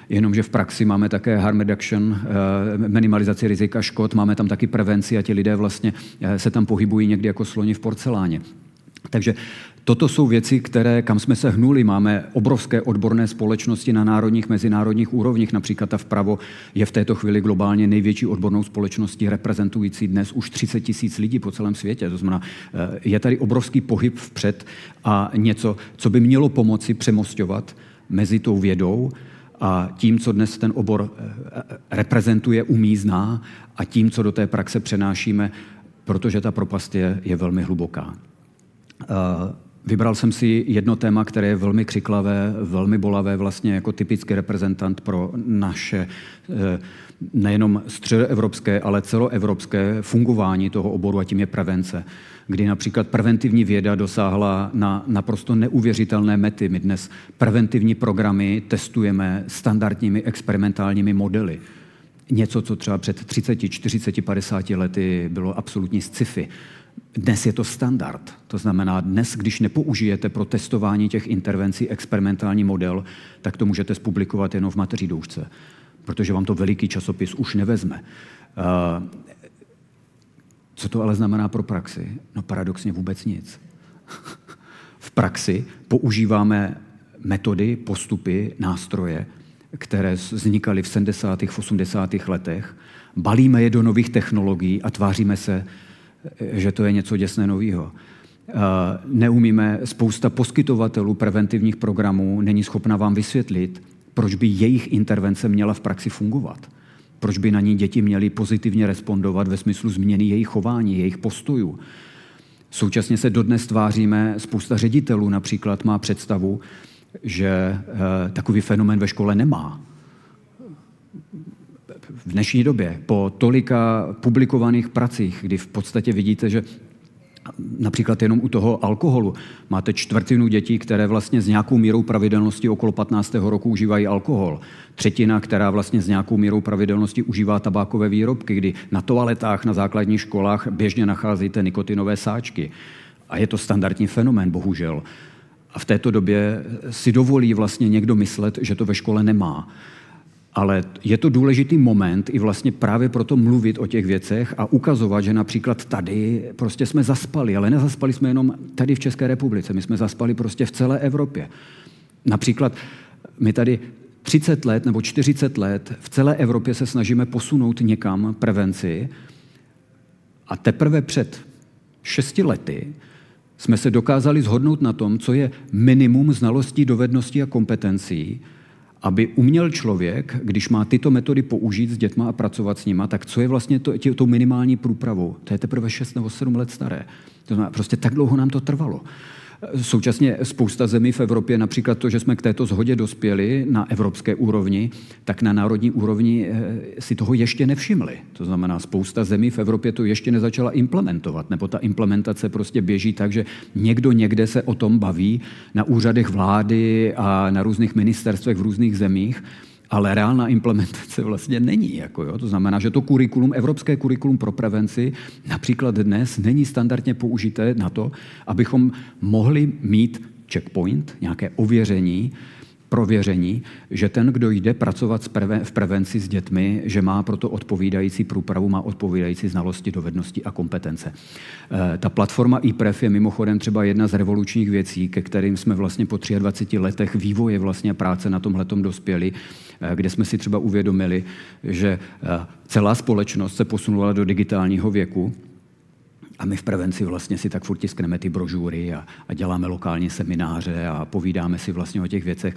jenomže v praxi máme také harm reduction, eh, minimalizaci rizika škod, máme tam taky prevenci a ti lidé vlastně eh, se tam pohybují někdy jako sloni v porceláně. Takže Toto jsou věci, které, kam jsme se hnuli. Máme obrovské odborné společnosti na národních, mezinárodních úrovních. Například ta vpravo je v této chvíli globálně největší odbornou společností, reprezentující dnes už 30 tisíc lidí po celém světě. To znamená, eh, je tady obrovský pohyb vpřed a něco, co by mělo pomoci přemostovat mezi tou vědou a tím, co dnes ten obor eh, reprezentuje, umízná a tím, co do té praxe přenášíme, protože ta propast je, je velmi hluboká. Uh, Vybral jsem si jedno téma, které je velmi křiklavé, velmi bolavé, vlastně jako typický reprezentant pro naše eh, nejenom středoevropské, ale celoevropské fungování toho oboru a tím je prevence kdy například preventivní věda dosáhla na naprosto neuvěřitelné mety. My dnes preventivní programy testujeme standardními experimentálními modely. Něco, co třeba před 30, 40, 50 lety bylo absolutní sci-fi. Dnes je to standard. To znamená, dnes, když nepoužijete pro testování těch intervencí experimentální model, tak to můžete spublikovat jenom v mateří doušce, protože vám to veliký časopis už nevezme. Eh, co to ale znamená pro praxi? No paradoxně vůbec nic. v praxi používáme metody, postupy, nástroje, které vznikaly v 70. v 80. letech, balíme je do nových technologií a tváříme se, že to je něco děsné nového. Neumíme, spousta poskytovatelů preventivních programů není schopna vám vysvětlit, proč by jejich intervence měla v praxi fungovat. Proč by na ní děti měly pozitivně respondovat ve smyslu změny jejich chování, jejich postojů. Současně se dodnes tváříme, spousta ředitelů například má představu, že e, takový fenomen ve škole nemá v dnešní době, po tolika publikovaných pracích, kdy v podstatě vidíte, že například jenom u toho alkoholu máte čtvrtinu dětí, které vlastně s nějakou mírou pravidelnosti okolo 15. roku užívají alkohol. Třetina, která vlastně s nějakou mírou pravidelnosti užívá tabákové výrobky, kdy na toaletách na základních školách běžně nacházíte nikotinové sáčky. A je to standardní fenomén, bohužel. A v této době si dovolí vlastně někdo myslet, že to ve škole nemá. Ale je to důležitý moment i vlastně právě proto mluvit o těch věcech a ukazovat, že například tady prostě jsme zaspali, ale nezaspali jsme jenom tady v České republice, my jsme zaspali prostě v celé Evropě. Například my tady 30 let nebo 40 let v celé Evropě se snažíme posunout někam prevenci a teprve před šesti lety jsme se dokázali zhodnout na tom, co je minimum znalostí, dovedností a kompetencí, aby uměl člověk, když má tyto metody použít s dětma a pracovat s nima, tak co je vlastně to, tě, tou minimální průpravou? To je teprve 6 nebo 7 let staré. To znamená, prostě tak dlouho nám to trvalo. Současně spousta zemí v Evropě, například to, že jsme k této shodě dospěli na evropské úrovni, tak na národní úrovni eh, si toho ještě nevšimli. To znamená, spousta zemí v Evropě to ještě nezačala implementovat, nebo ta implementace prostě běží tak, že někdo někde se o tom baví na úřadech vlády a na různých ministerstvech v různých zemích, ale reálná implementace vlastně není. Jako jo. To znamená, že to kurikulum, evropské kurikulum pro prevenci například dnes není standardně použité na to, abychom mohli mít checkpoint, nějaké ověření, prověření, že ten, kdo jde pracovat v prevenci s dětmi, že má proto odpovídající průpravu, má odpovídající znalosti, dovednosti a kompetence. Eh, ta platforma IPREF je mimochodem třeba jedna z revolučních věcí, ke kterým jsme vlastně po 23 letech vývoje vlastně práce na tomhletom dospěli, eh, kde jsme si třeba uvědomili, že eh, celá společnost se posunula do digitálního věku, a my v prevenci vlastně si tak furt tiskneme ty brožury a, a děláme lokální semináře a povídáme si vlastně o těch věcech.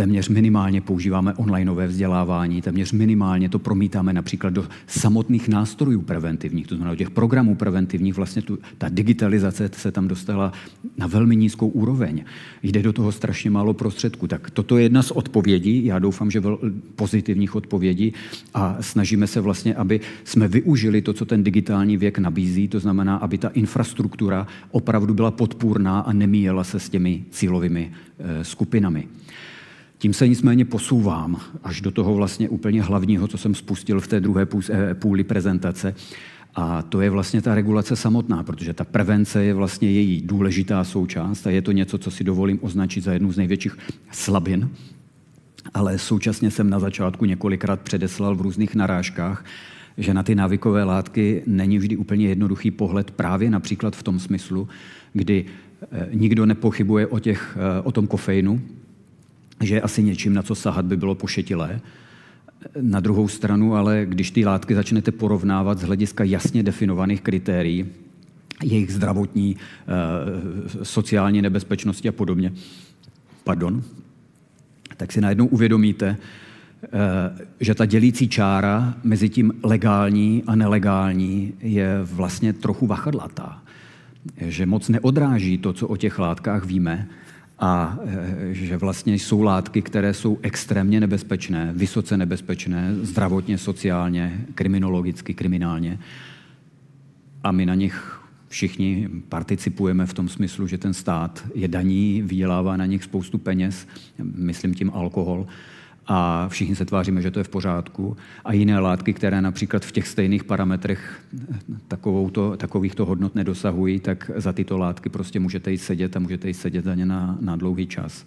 Téměř minimálně používáme onlineové vzdělávání, téměř minimálně to promítáme například do samotných nástrojů preventivních, to znamená do těch programů preventivních, vlastně tu, ta digitalizace se tam dostala na velmi nízkou úroveň. Jde do toho strašně málo prostředků. Tak toto je jedna z odpovědí, já doufám, že vel, pozitivních odpovědí a snažíme se vlastně, aby jsme využili to, co ten digitální věk nabízí, to znamená, aby ta infrastruktura opravdu byla podpůrná a nemíjela se s těmi cílovými eh, skupinami. Tím se nicméně posouvám až do toho vlastně úplně hlavního, co jsem spustil v té druhé eh, půli prezentace. A to je vlastně ta regulace samotná, protože ta prevence je vlastně její důležitá součást a je to něco, co si dovolím označit za jednu z největších slabin. Ale současně jsem na začátku několikrát předeslal v různých narážkách, že na ty návykové látky není vždy úplně jednoduchý pohled právě například v tom smyslu, kdy eh, nikdo nepochybuje o, těch, eh, o tom kofeinu, že je asi něčím, na co sahat by bylo pošetilé. Na druhou stranu, ale když ty látky začnete porovnávat z hlediska jasně definovaných kritérií, jejich zdravotní, eh, sociální nebezpečnosti a podobně, pardon, tak si najednou uvědomíte, Eh, že ta dělící čára mezi tím legální a nelegální je vlastně trochu vachadlatá. Že moc neodráží to, co o těch látkách víme, a eh, že vlastně jsou látky, které jsou extrémně nebezpečné, vysoce nebezpečné, zdravotně, sociálně, kriminologicky, kriminálně. A my na nich všichni participujeme v tom smyslu, že ten stát je daní, vydělává na nich spoustu peněz, myslím tím alkohol, a všichni se tváříme, že to je v pořádku. A jiné látky, které například v těch stejných parametrech takovouto, takovýchto hodnot nedosahují, tak za tyto látky prostě můžete jít sedět a můžete jít sedět za ně na, na dlouhý čas.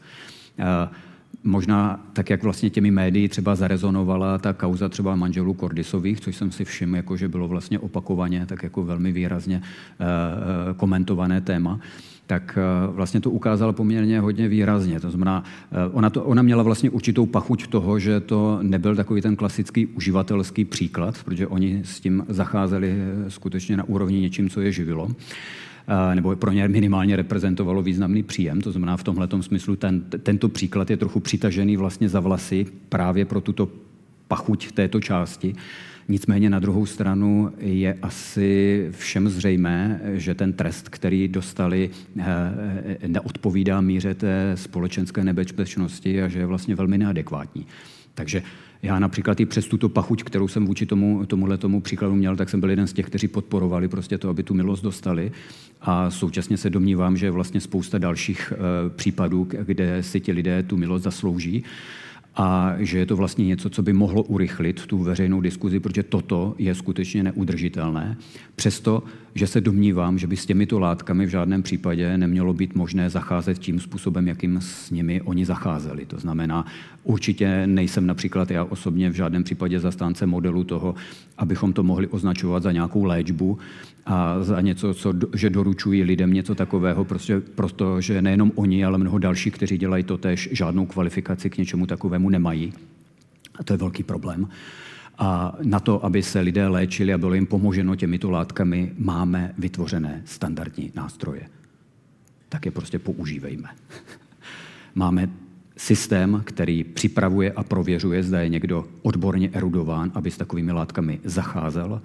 Možná tak, jak vlastně těmi médii třeba zarezonovala ta kauza třeba manželů Kordisových, což jsem si všiml, jako že bylo vlastně opakovaně, tak jako velmi výrazně uh, komentované téma, tak eh, vlastně to ukázala poměrně hodně výrazně. To znamená, eh, ona, to, ona měla vlastně určitou pachuť toho, že to nebyl takový ten klasický uživatelský příklad, protože oni s tím zacházeli eh, skutečně na úrovni něčím, co je živilo nebo pro ně minimálně reprezentovalo významný příjem. To znamená, v tomhle smyslu ten, tento příklad je trochu přitažený vlastně za vlasy právě pro tuto pachuť této části. Nicméně na druhou stranu je asi všem zřejmé, že ten trest, který dostali, eh, neodpovídá míře té společenské nebezpečnosti a že je vlastně velmi neadekvátní. Takže já například i přes tuto pachuť, kterou jsem vůči tomu, tomuhle tomu příkladu měl, tak jsem byl jeden z těch, kteří podporovali prostě to, aby tu milost dostali. A současně se domnívám, že je vlastně spousta dalších e, případů, kde si ti lidé tu milost zaslouží a že je to vlastně něco, co by mohlo urychlit tu veřejnou diskuzi, protože toto je skutečně neudržitelné. Přesto, že se domnívám, že by s těmito látkami v žádném případě nemělo být možné zacházet tím způsobem, jakým s nimi oni zacházeli. To znamená, určitě nejsem například já osobně v žádném případě zastánce modelu toho, abychom to mohli označovat za nějakou léčbu, a za něco, co, že doručují lidem něco takového, prostě proto, že nejenom oni, ale mnoho dalších, kteří dělají to tež, žádnou kvalifikaci k něčemu takovému nemají. A to je velký problém. A na to, aby se lidé léčili a bylo jim pomoženo těmito látkami, máme vytvořené standardní nástroje. Tak je prostě používejme. máme systém, který připravuje a prověřuje, zda je někdo odborně erudován, aby s takovými látkami zacházel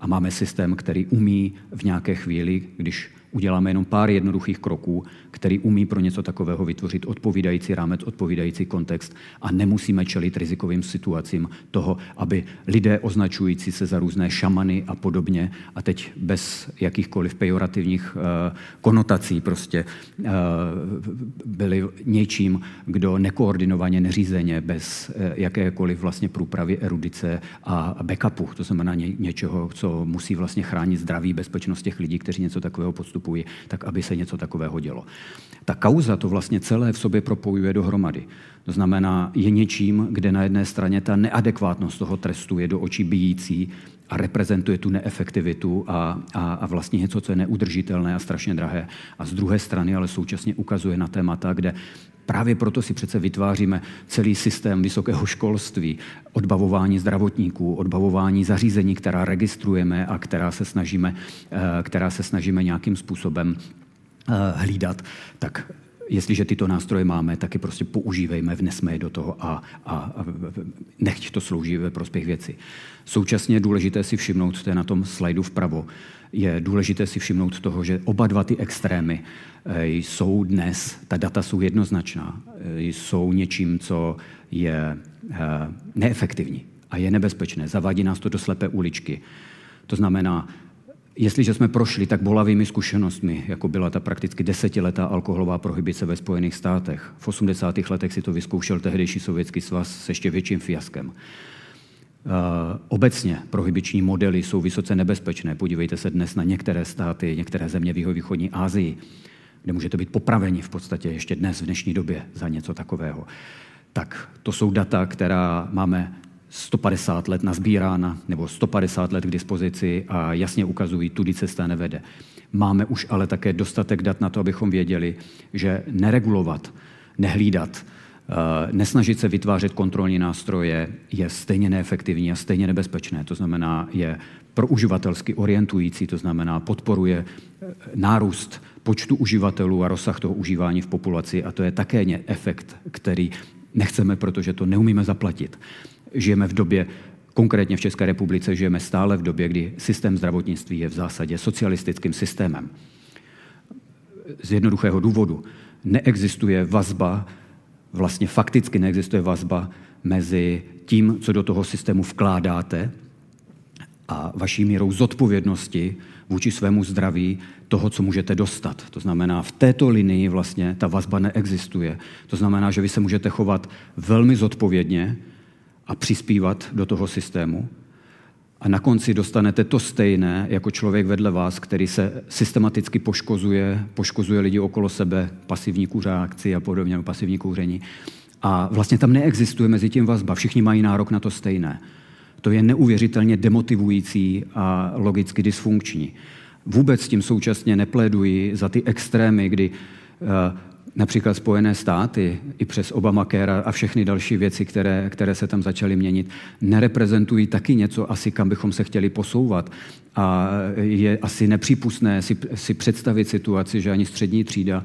a máme systém, který umí v nějaké chvíli, když uděláme jenom pár jednoduchých kroků, který umí pro něco takového vytvořit odpovídající rámec, odpovídající kontext a nemusíme čelit rizikovým situacím toho, aby lidé označující se za různé šamany a podobně a teď bez jakýchkoliv pejorativních uh, konotací prostě uh, byli něčím, kdo nekoordinovaně, neřízeně, bez uh, jakékoliv vlastně průpravy erudice a backupu, to znamená ně, něčeho, co musí vlastně chránit zdraví, bezpečnost těch lidí, kteří něco takového postupují, tak aby se něco takového dělo. Ta kauza to vlastně celé v sobě propojuje dohromady. To znamená, je něčím, kde na jedné straně ta neadekvátnost toho trestu je do očí bijící a reprezentuje tu neefektivitu a, a, a vlastně něco, co je neudržitelné a strašně drahé. A z druhé strany ale současně ukazuje na témata, kde Právě proto si přece vytváříme celý systém vysokého školství, odbavování zdravotníků, odbavování zařízení, která registrujeme a která se snažíme, eh, která se snažíme nějakým způsobem Eh, hlídat, tak jestliže tyto nástroje máme, tak je prostě používejme, vnesme je do toho a, a, a nechť to slouží ve prospěch věci. Současně je důležité si všimnout, to je na tom slajdu vpravo, je důležité si všimnout toho, že oba dva ty extrémy eh, jsou dnes, ta data jsou jednoznačná, eh, jsou něčím, co je eh, neefektivní a je nebezpečné. Zavádí nás to do slepé uličky. To znamená, jestliže jsme prošli tak bolavými zkušenostmi, jako byla ta prakticky desetiletá alkoholová prohybice ve Spojených státech, v 80. letech si to vyzkoušel tehdejší sovětský svaz s ještě větším fiaskem. Uh, obecně prohybiční modely jsou vysoce nebezpečné. Podívejte se dnes na některé státy, některé země v východní Asii, kde můžete být popraveni v podstatě ještě dnes, v dnešní době, za něco takového. Tak to jsou data, která máme 150 let nazbírána, nebo 150 let k dispozici a jasně ukazují, tudy cesta nevede. Máme už ale také dostatek dat na to, abychom věděli, že neregulovat, nehlídat, eh, nesnažit se vytvářet kontrolní nástroje je stejně neefektivní a stejně nebezpečné. To znamená, je pro uživatelsky orientující, to znamená, podporuje eh, nárůst počtu uživatelů a rozsah toho užívání v populaci a to je také efekt, který nechceme, protože to neumíme zaplatit žijeme v době, konkrétně v České republice, žijeme stále v době, kdy systém zdravotnictví je v zásadě socialistickým systémem. Z jednoduchého důvodu neexistuje vazba, vlastně fakticky neexistuje vazba mezi tím, co do toho systému vkládáte a vaší mírou zodpovědnosti vůči svému zdraví toho, co můžete dostat. To znamená, v této linii vlastně ta vazba neexistuje. To znamená, že vy se můžete chovat velmi zodpovědně, a přispívat do toho systému. A na konci dostanete to stejné jako člověk vedle vás, který se systematicky poškozuje, poškozuje lidi okolo sebe, pasivní kuřáci a podobně, pasivní kouření. A vlastně tam neexistuje mezi tím vazba. Všichni mají nárok na to stejné. To je neuvěřitelně demotivující a logicky dysfunkční. Vůbec tím současně nepléduji za ty extrémy, kdy eh, například Spojené státy i přes Obamacare a všechny další věci, které, které se tam začaly měnit, nereprezentují taky něco asi, kam bychom se chtěli posouvat. A je asi nepřípustné si, si představit situaci, že ani střední třída,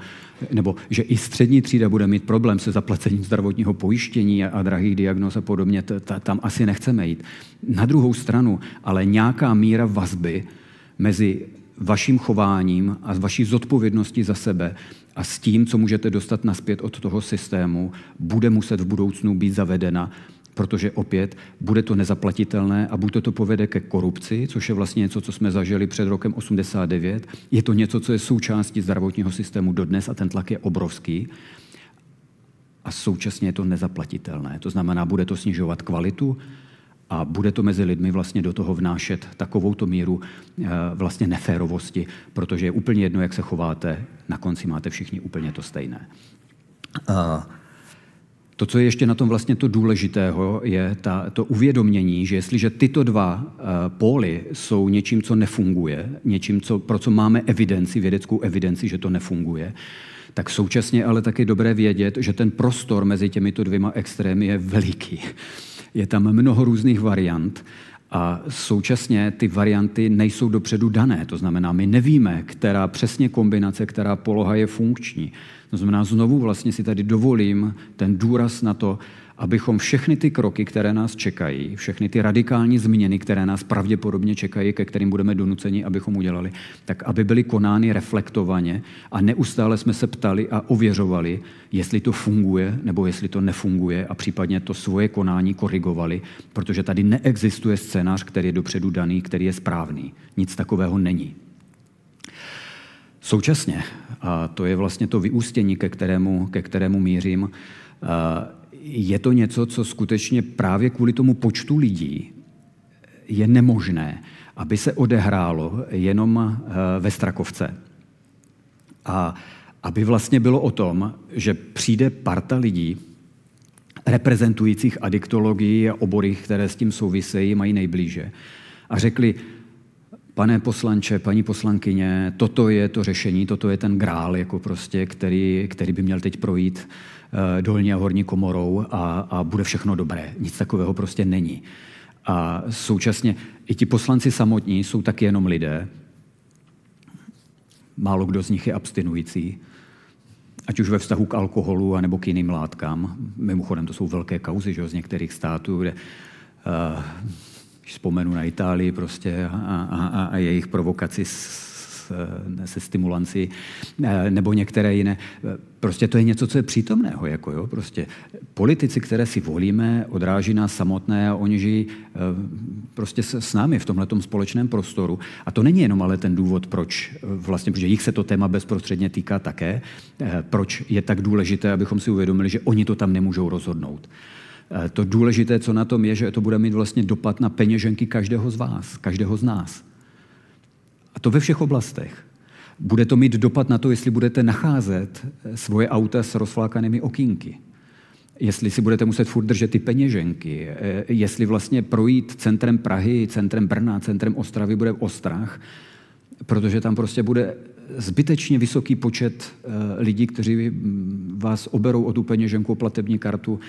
nebo že i střední třída bude mít problém se zaplacením zdravotního pojištění a, a drahých diagnóz a podobně, t, t, tam asi nechceme jít. Na druhou stranu, ale nějaká míra vazby mezi vaším chováním a vaší zodpovědností za sebe a s tím, co můžete dostat naspět od toho systému, bude muset v budoucnu být zavedena, protože opět bude to nezaplatitelné a buď to, to povede ke korupci, což je vlastně něco, co jsme zažili před rokem 89. Je to něco, co je součástí zdravotního systému dodnes a ten tlak je obrovský. A současně je to nezaplatitelné. To znamená, bude to snižovat kvalitu, a bude to mezi lidmi vlastně do toho vnášet takovouto míru eh, vlastně neférovosti, protože je úplně jedno, jak se chováte, na konci máte všichni úplně to stejné. To, co je ještě na tom vlastně to důležitého, je ta, to uvědomění, že jestliže tyto dva uh, póly jsou něčím, co nefunguje, něčím, co, pro co máme evidenci, vědeckou evidenci, že to nefunguje, tak současně ale taky dobré vědět, že ten prostor mezi těmito dvěma extrémy je veliký. Je tam mnoho různých variant a současně ty varianty nejsou dopředu dané. To znamená, my nevíme, která přesně kombinace, která poloha je funkční. To znamená, znovu vlastně si tady dovolím ten důraz na to, abychom všechny ty kroky, které nás čekají, všechny ty radikální změny, které nás pravděpodobně čekají, ke kterým budeme donuceni, abychom udělali, tak aby byly konány reflektovaně a neustále jsme se ptali a ověřovali, jestli to funguje nebo jestli to nefunguje a případně to svoje konání korigovali, protože tady neexistuje scénář, který je dopředu daný, který je správný. Nic takového není. Současně, a to je vlastně to vyústění, ke kterému, ke kterému mířím, je to něco, co skutečně právě kvůli tomu počtu lidí je nemožné, aby se odehrálo jenom eh, ve Strakovce. A aby vlastně bylo o tom, že přijde parta lidí, reprezentujících adiktologii a obory, které s tím souvisejí, mají nejblíže. A řekli, pane poslanče, paní poslankyně, toto je to řešení, toto je ten grál, jako prostě, který, který by měl teď projít dolní a horní komorou a, a bude všechno dobré. Nic takového prostě není. A současně i ti poslanci samotní jsou taky jenom lidé. Málo kdo z nich je abstinující. ať už ve vztahu k alkoholu anebo k jiným látkám. Mimochodem, to jsou velké kauzy že, z některých států, kde uh, vzpomenu na Itálii prostě a, a, a jejich provokaci s Eh, se stimulanci eh, nebo některé jiné. Prostě to je něco, co je přítomného. Jako jo, prostě politici, které si volíme, odráží nás samotné a oni žijí eh, prostě s námi v tomhle společném prostoru. A to není jenom ale ten důvod, proč vlastně, protože jich se to téma bezprostředně týká také, proč je tak důležité, abychom si uvědomili, že oni to tam nemůžou rozhodnout. To důležité, co na tom je, že to bude mít vlastně dopad na peněženky každého z vás, každého z nás. A to ve všech oblastech. Bude to mít dopad na to, jestli budete nacházet eh, svoje auta s rozflákanými okýnky. Jestli si budete muset furt držet ty peněženky, eh, jestli vlastně projít centrem Prahy, centrem Brna, centrem Ostravy bude ostrach, protože tam prostě bude zbytečně vysoký počet eh, lidí, kteří mm, vás oberou o tu peněženku, o platební kartu,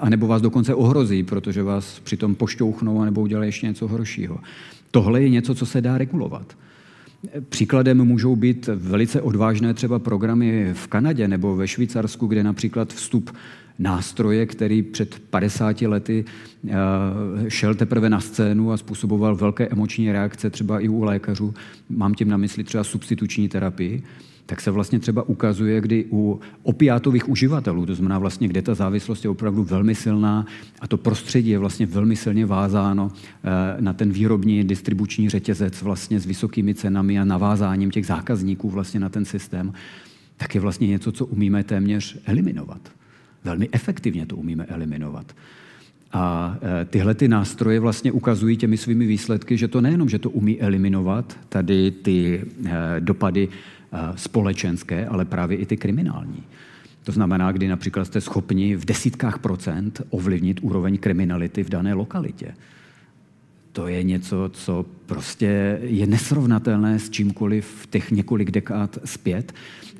anebo vás dokonce ohrozí, protože vás přitom pošťouchnou, anebo udělají ještě něco horšího. Tohle je něco, co se dá regulovat. Příkladem můžou být velice odvážné třeba programy v Kanadě nebo ve Švýcarsku, kde například vstup nástroje, který před 50 lety eh, šel teprve na scénu a způsoboval velké emoční reakce třeba i u lékařů. Mám tím na mysli třeba substituční terapii tak se vlastně třeba ukazuje, kdy u opiátových uživatelů, to znamená vlastně, kde ta závislost je opravdu velmi silná a to prostředí je vlastně velmi silně vázáno eh, na ten výrobní distribuční řetězec vlastně s vysokými cenami a navázáním těch zákazníků vlastně na ten systém, tak je vlastně něco, co umíme téměř eliminovat. Velmi efektivně to umíme eliminovat. A eh, tyhle ty nástroje vlastně ukazují těmi svými výsledky, že to nejenom, že to umí eliminovat, tady ty eh, dopady společenské, ale právě i ty kriminální. To znamená, kdy například jste schopni v desítkách procent ovlivnit úroveň kriminality v dané lokalitě. To je něco, co prostě je nesrovnatelné s čímkoliv v těch několik dekád zpět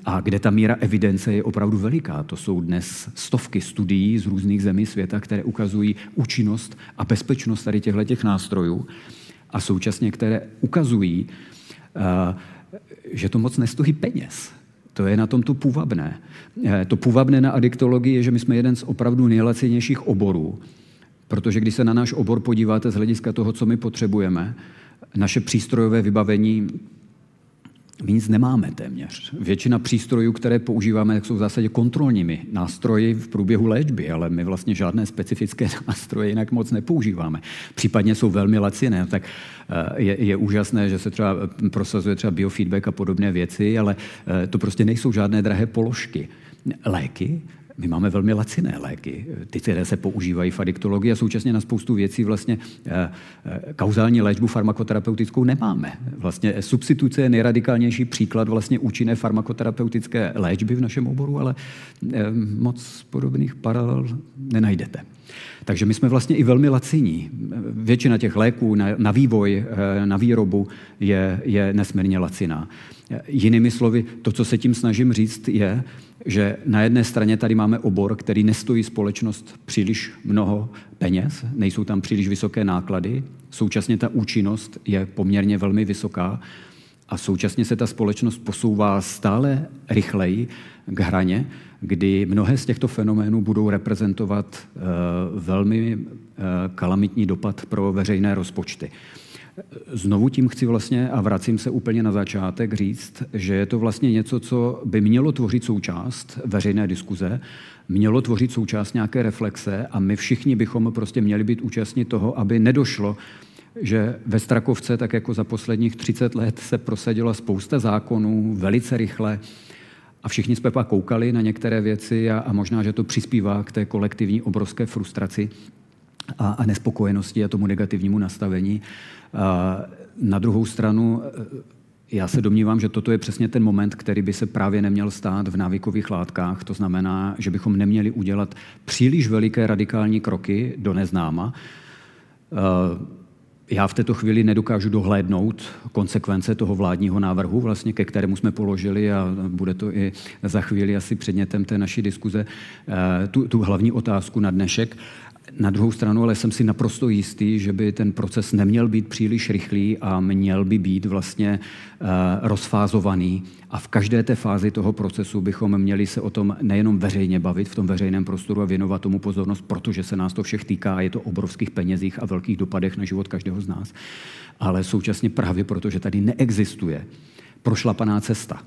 a kde ta míra evidence je opravdu veliká. To jsou dnes stovky studií z různých zemí světa, které ukazují účinnost a bezpečnost tady těchto nástrojů a současně které ukazují, uh, že to moc nestojí peněz. To je na tom to půvabné. Eh, to půvabné na adiktologii je, že my jsme jeden z opravdu nejlacenějších oborů, protože když se na náš obor podíváte z hlediska toho, co my potřebujeme, naše přístrojové vybavení my nic nemáme téměř. Většina přístrojů, které používáme, jsou v zásadě kontrolními nástroji v průběhu léčby, ale my vlastně žádné specifické nástroje jinak moc nepoužíváme. Případně jsou velmi laciné, tak eh, je, je úžasné, že se třeba prosazuje třeba biofeedback a podobné věci, ale eh, to prostě nejsou žádné drahé položky. Léky my máme velmi laciné léky, ty, které se používají v adiktologii a současně na spoustu věcí vlastně eh, eh, kauzální léčbu farmakoterapeutickou nemáme. Vlastně substituce je nejradikálnější příklad vlastně účinné farmakoterapeutické léčby v našem oboru, ale eh, moc podobných paralel nenajdete. Takže my jsme vlastně i velmi laciní. Většina těch léků na, na vývoj, na výrobu je, je nesmírně laciná. Jinými slovy, to, co se tím snažím říct, je, že na jedné straně tady máme obor, který nestojí společnost příliš mnoho peněz, nejsou tam příliš vysoké náklady, současně ta účinnost je poměrně velmi vysoká a současně se ta společnost posouvá stále rychleji k hraně, kdy mnohé z těchto fenoménů budou reprezentovat uh, velmi uh, kalamitní dopad pro veřejné rozpočty. Znovu tím chci vlastně, a vracím se úplně na začátek, říct, že je to vlastně něco, co by mělo tvořit součást veřejné diskuze, mělo tvořit součást nějaké reflexe a my všichni bychom prostě měli být účastní toho, aby nedošlo, že ve Strakovce, tak jako za posledních 30 let, se prosadila spousta zákonů velice rychle a všichni jsme pak koukali na některé věci a, a možná, že to přispívá k té kolektivní obrovské frustraci a, a nespokojenosti a tomu negativnímu nastavení. Na druhou stranu, já se domnívám, že toto je přesně ten moment, který by se právě neměl stát v návykových látkách. To znamená, že bychom neměli udělat příliš veliké radikální kroky do neznáma. Já v této chvíli nedokážu dohlédnout konsekvence toho vládního návrhu, vlastně, ke kterému jsme položili, a bude to i za chvíli asi předmětem té naší diskuze, tu, tu hlavní otázku na dnešek. Na druhou stranu ale jsem si naprosto jistý, že by ten proces neměl být příliš rychlý a měl by být vlastně uh, rozfázovaný. A v každé té fázi toho procesu bychom měli se o tom nejenom veřejně bavit v tom veřejném prostoru a věnovat tomu pozornost, protože se nás to všech týká a je to obrovských penězích a velkých dopadech na život každého z nás, ale současně právě proto, že tady neexistuje prošlapaná cesta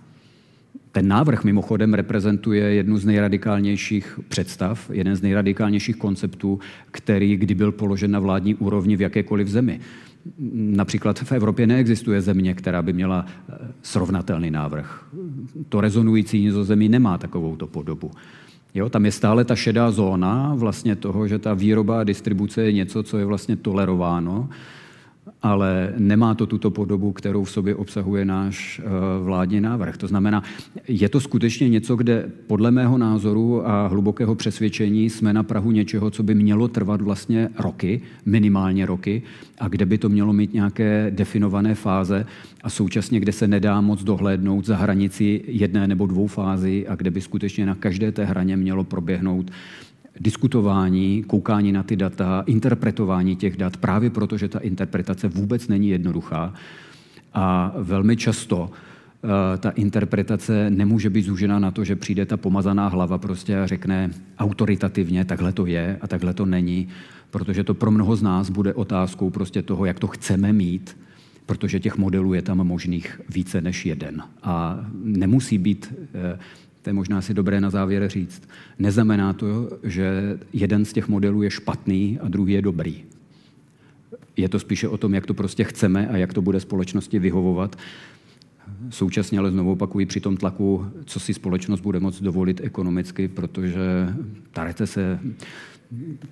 ten návrh mimochodem reprezentuje jednu z nejradikálnějších představ, jeden z nejradikálnějších konceptů, který kdy byl položen na vládní úrovni v jakékoliv zemi. Například v Evropě neexistuje země, která by měla eh, srovnatelný návrh. To rezonující nizozemí nemá takovouto podobu. Jo, tam je stále ta šedá zóna vlastně toho, že ta výroba a distribuce je něco, co je vlastně tolerováno ale nemá to tuto podobu, kterou v sobě obsahuje náš eh, vládní návrh. To znamená, je to skutečně něco, kde podle mého názoru a hlubokého přesvědčení jsme na Prahu něčeho, co by mělo trvat vlastně roky, minimálně roky, a kde by to mělo mít nějaké definované fáze a současně, kde se nedá moc dohlédnout za hranici jedné nebo dvou fází a kde by skutečně na každé té hraně mělo proběhnout diskutování, koukání na ty data, interpretování těch dat, právě proto, že ta interpretace vůbec není jednoduchá. A velmi často uh, ta interpretace nemůže být zúžena na to, že přijde ta pomazaná hlava prostě a řekne autoritativně, takhle to je a takhle to není, protože to pro mnoho z nás bude otázkou prostě toho, jak to chceme mít, protože těch modelů je tam možných více než jeden. A nemusí být uh, to je možná si dobré na závěr říct, neznamená to, že jeden z těch modelů je špatný a druhý je dobrý. Je to spíše o tom, jak to prostě chceme a jak to bude společnosti vyhovovat. Současně ale znovu opakuji při tom tlaku, co si společnost bude moct dovolit ekonomicky, protože ta recese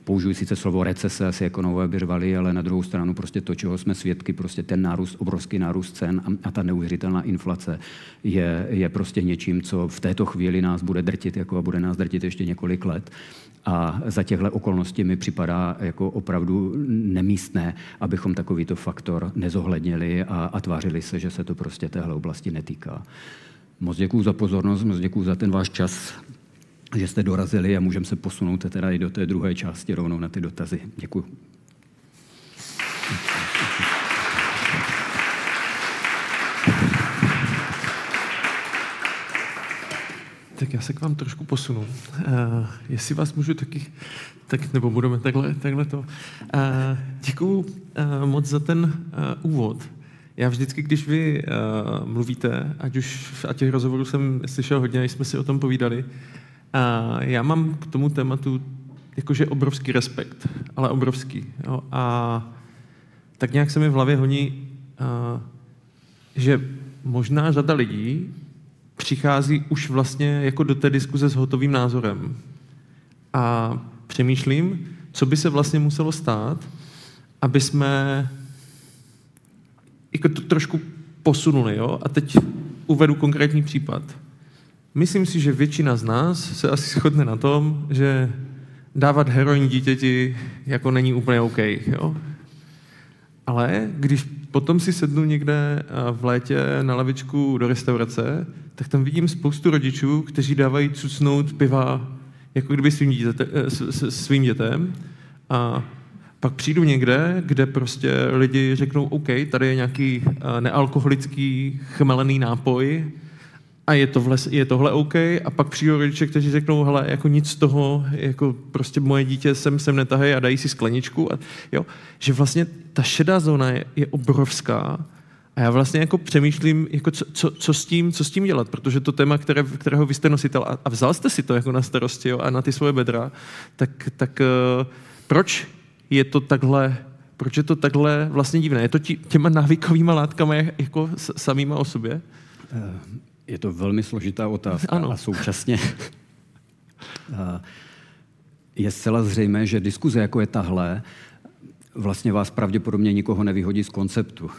použiju sice slovo recese, asi ekonomové by řvali, ale na druhou stranu prostě to, čeho jsme svědky, prostě ten nárůst, obrovský nárůst cen a, a ta neuvěřitelná inflace je, je prostě něčím, co v této chvíli nás bude drtit jako a bude nás drtit ještě několik let. A za těchto okolností mi připadá jako opravdu nemístné, abychom takovýto faktor nezohlednili a, a tvářili se, že se to prostě téhle oblasti netýká. Moc děkuji za pozornost, moc děkuji za ten váš čas že jste dorazili a můžeme se posunout teda i do té druhé části rovnou na ty dotazy. Děkuji. Tak já se k vám trošku posunu. Uh, jestli vás můžu taky, tak, nebo budeme takhle, takhle to. Uh, děkuju uh, moc za ten uh, úvod. Já vždycky, když vy uh, mluvíte, ať už a těch rozhovorů jsem slyšel hodně, jsme si o tom povídali, a já mám k tomu tématu jakože obrovský respekt, ale obrovský. Jo? A tak nějak se mi v hlavě honí, a, že možná řada lidí přichází už vlastně jako do té diskuze s hotovým názorem. A přemýšlím, co by se vlastně muselo stát, aby jsme jako to trošku posunuli. Jo? A teď uvedu konkrétní případ. Myslím si, že většina z nás se asi shodne na tom, že dávat heroin dítěti jako není úplně OK. Jo? Ale když potom si sednu někde eh, v létě na lavičku do restaurace, tak tam vidím spoustu rodičů, kteří dávají cucnout piva jako kdyby svým, dítěte, eh, svým dětem. A pak přijdu někde, kde prostě lidi řeknou, OK, tady je nějaký eh, nealkoholický chmelený nápoj, a je, to vles, je tohle OK a pak přijdou rodiče, kteří řeknou, hele, jako nic z toho, jako prostě moje dítě sem, sem netahají a dají si skleničku. A, jo, že vlastně ta šedá zóna je, je obrovská a já vlastně jako přemýšlím, jako co, co, co, s tím, co s tím dělat, protože to téma, které, kterého vy jste nositel a, a vzal jste si to jako na starosti jo, a na ty svoje bedra, tak, tak uh, proč je to takhle proč je to takhle vlastně divné? Je to tí, těma návykovýma látkami jako samýma o sobě? Eh, je to velmi složitá otázka ano. a současně je zcela zřejmé, že diskuze jako je tahle vlastně vás pravděpodobně nikoho nevyhodí z konceptu.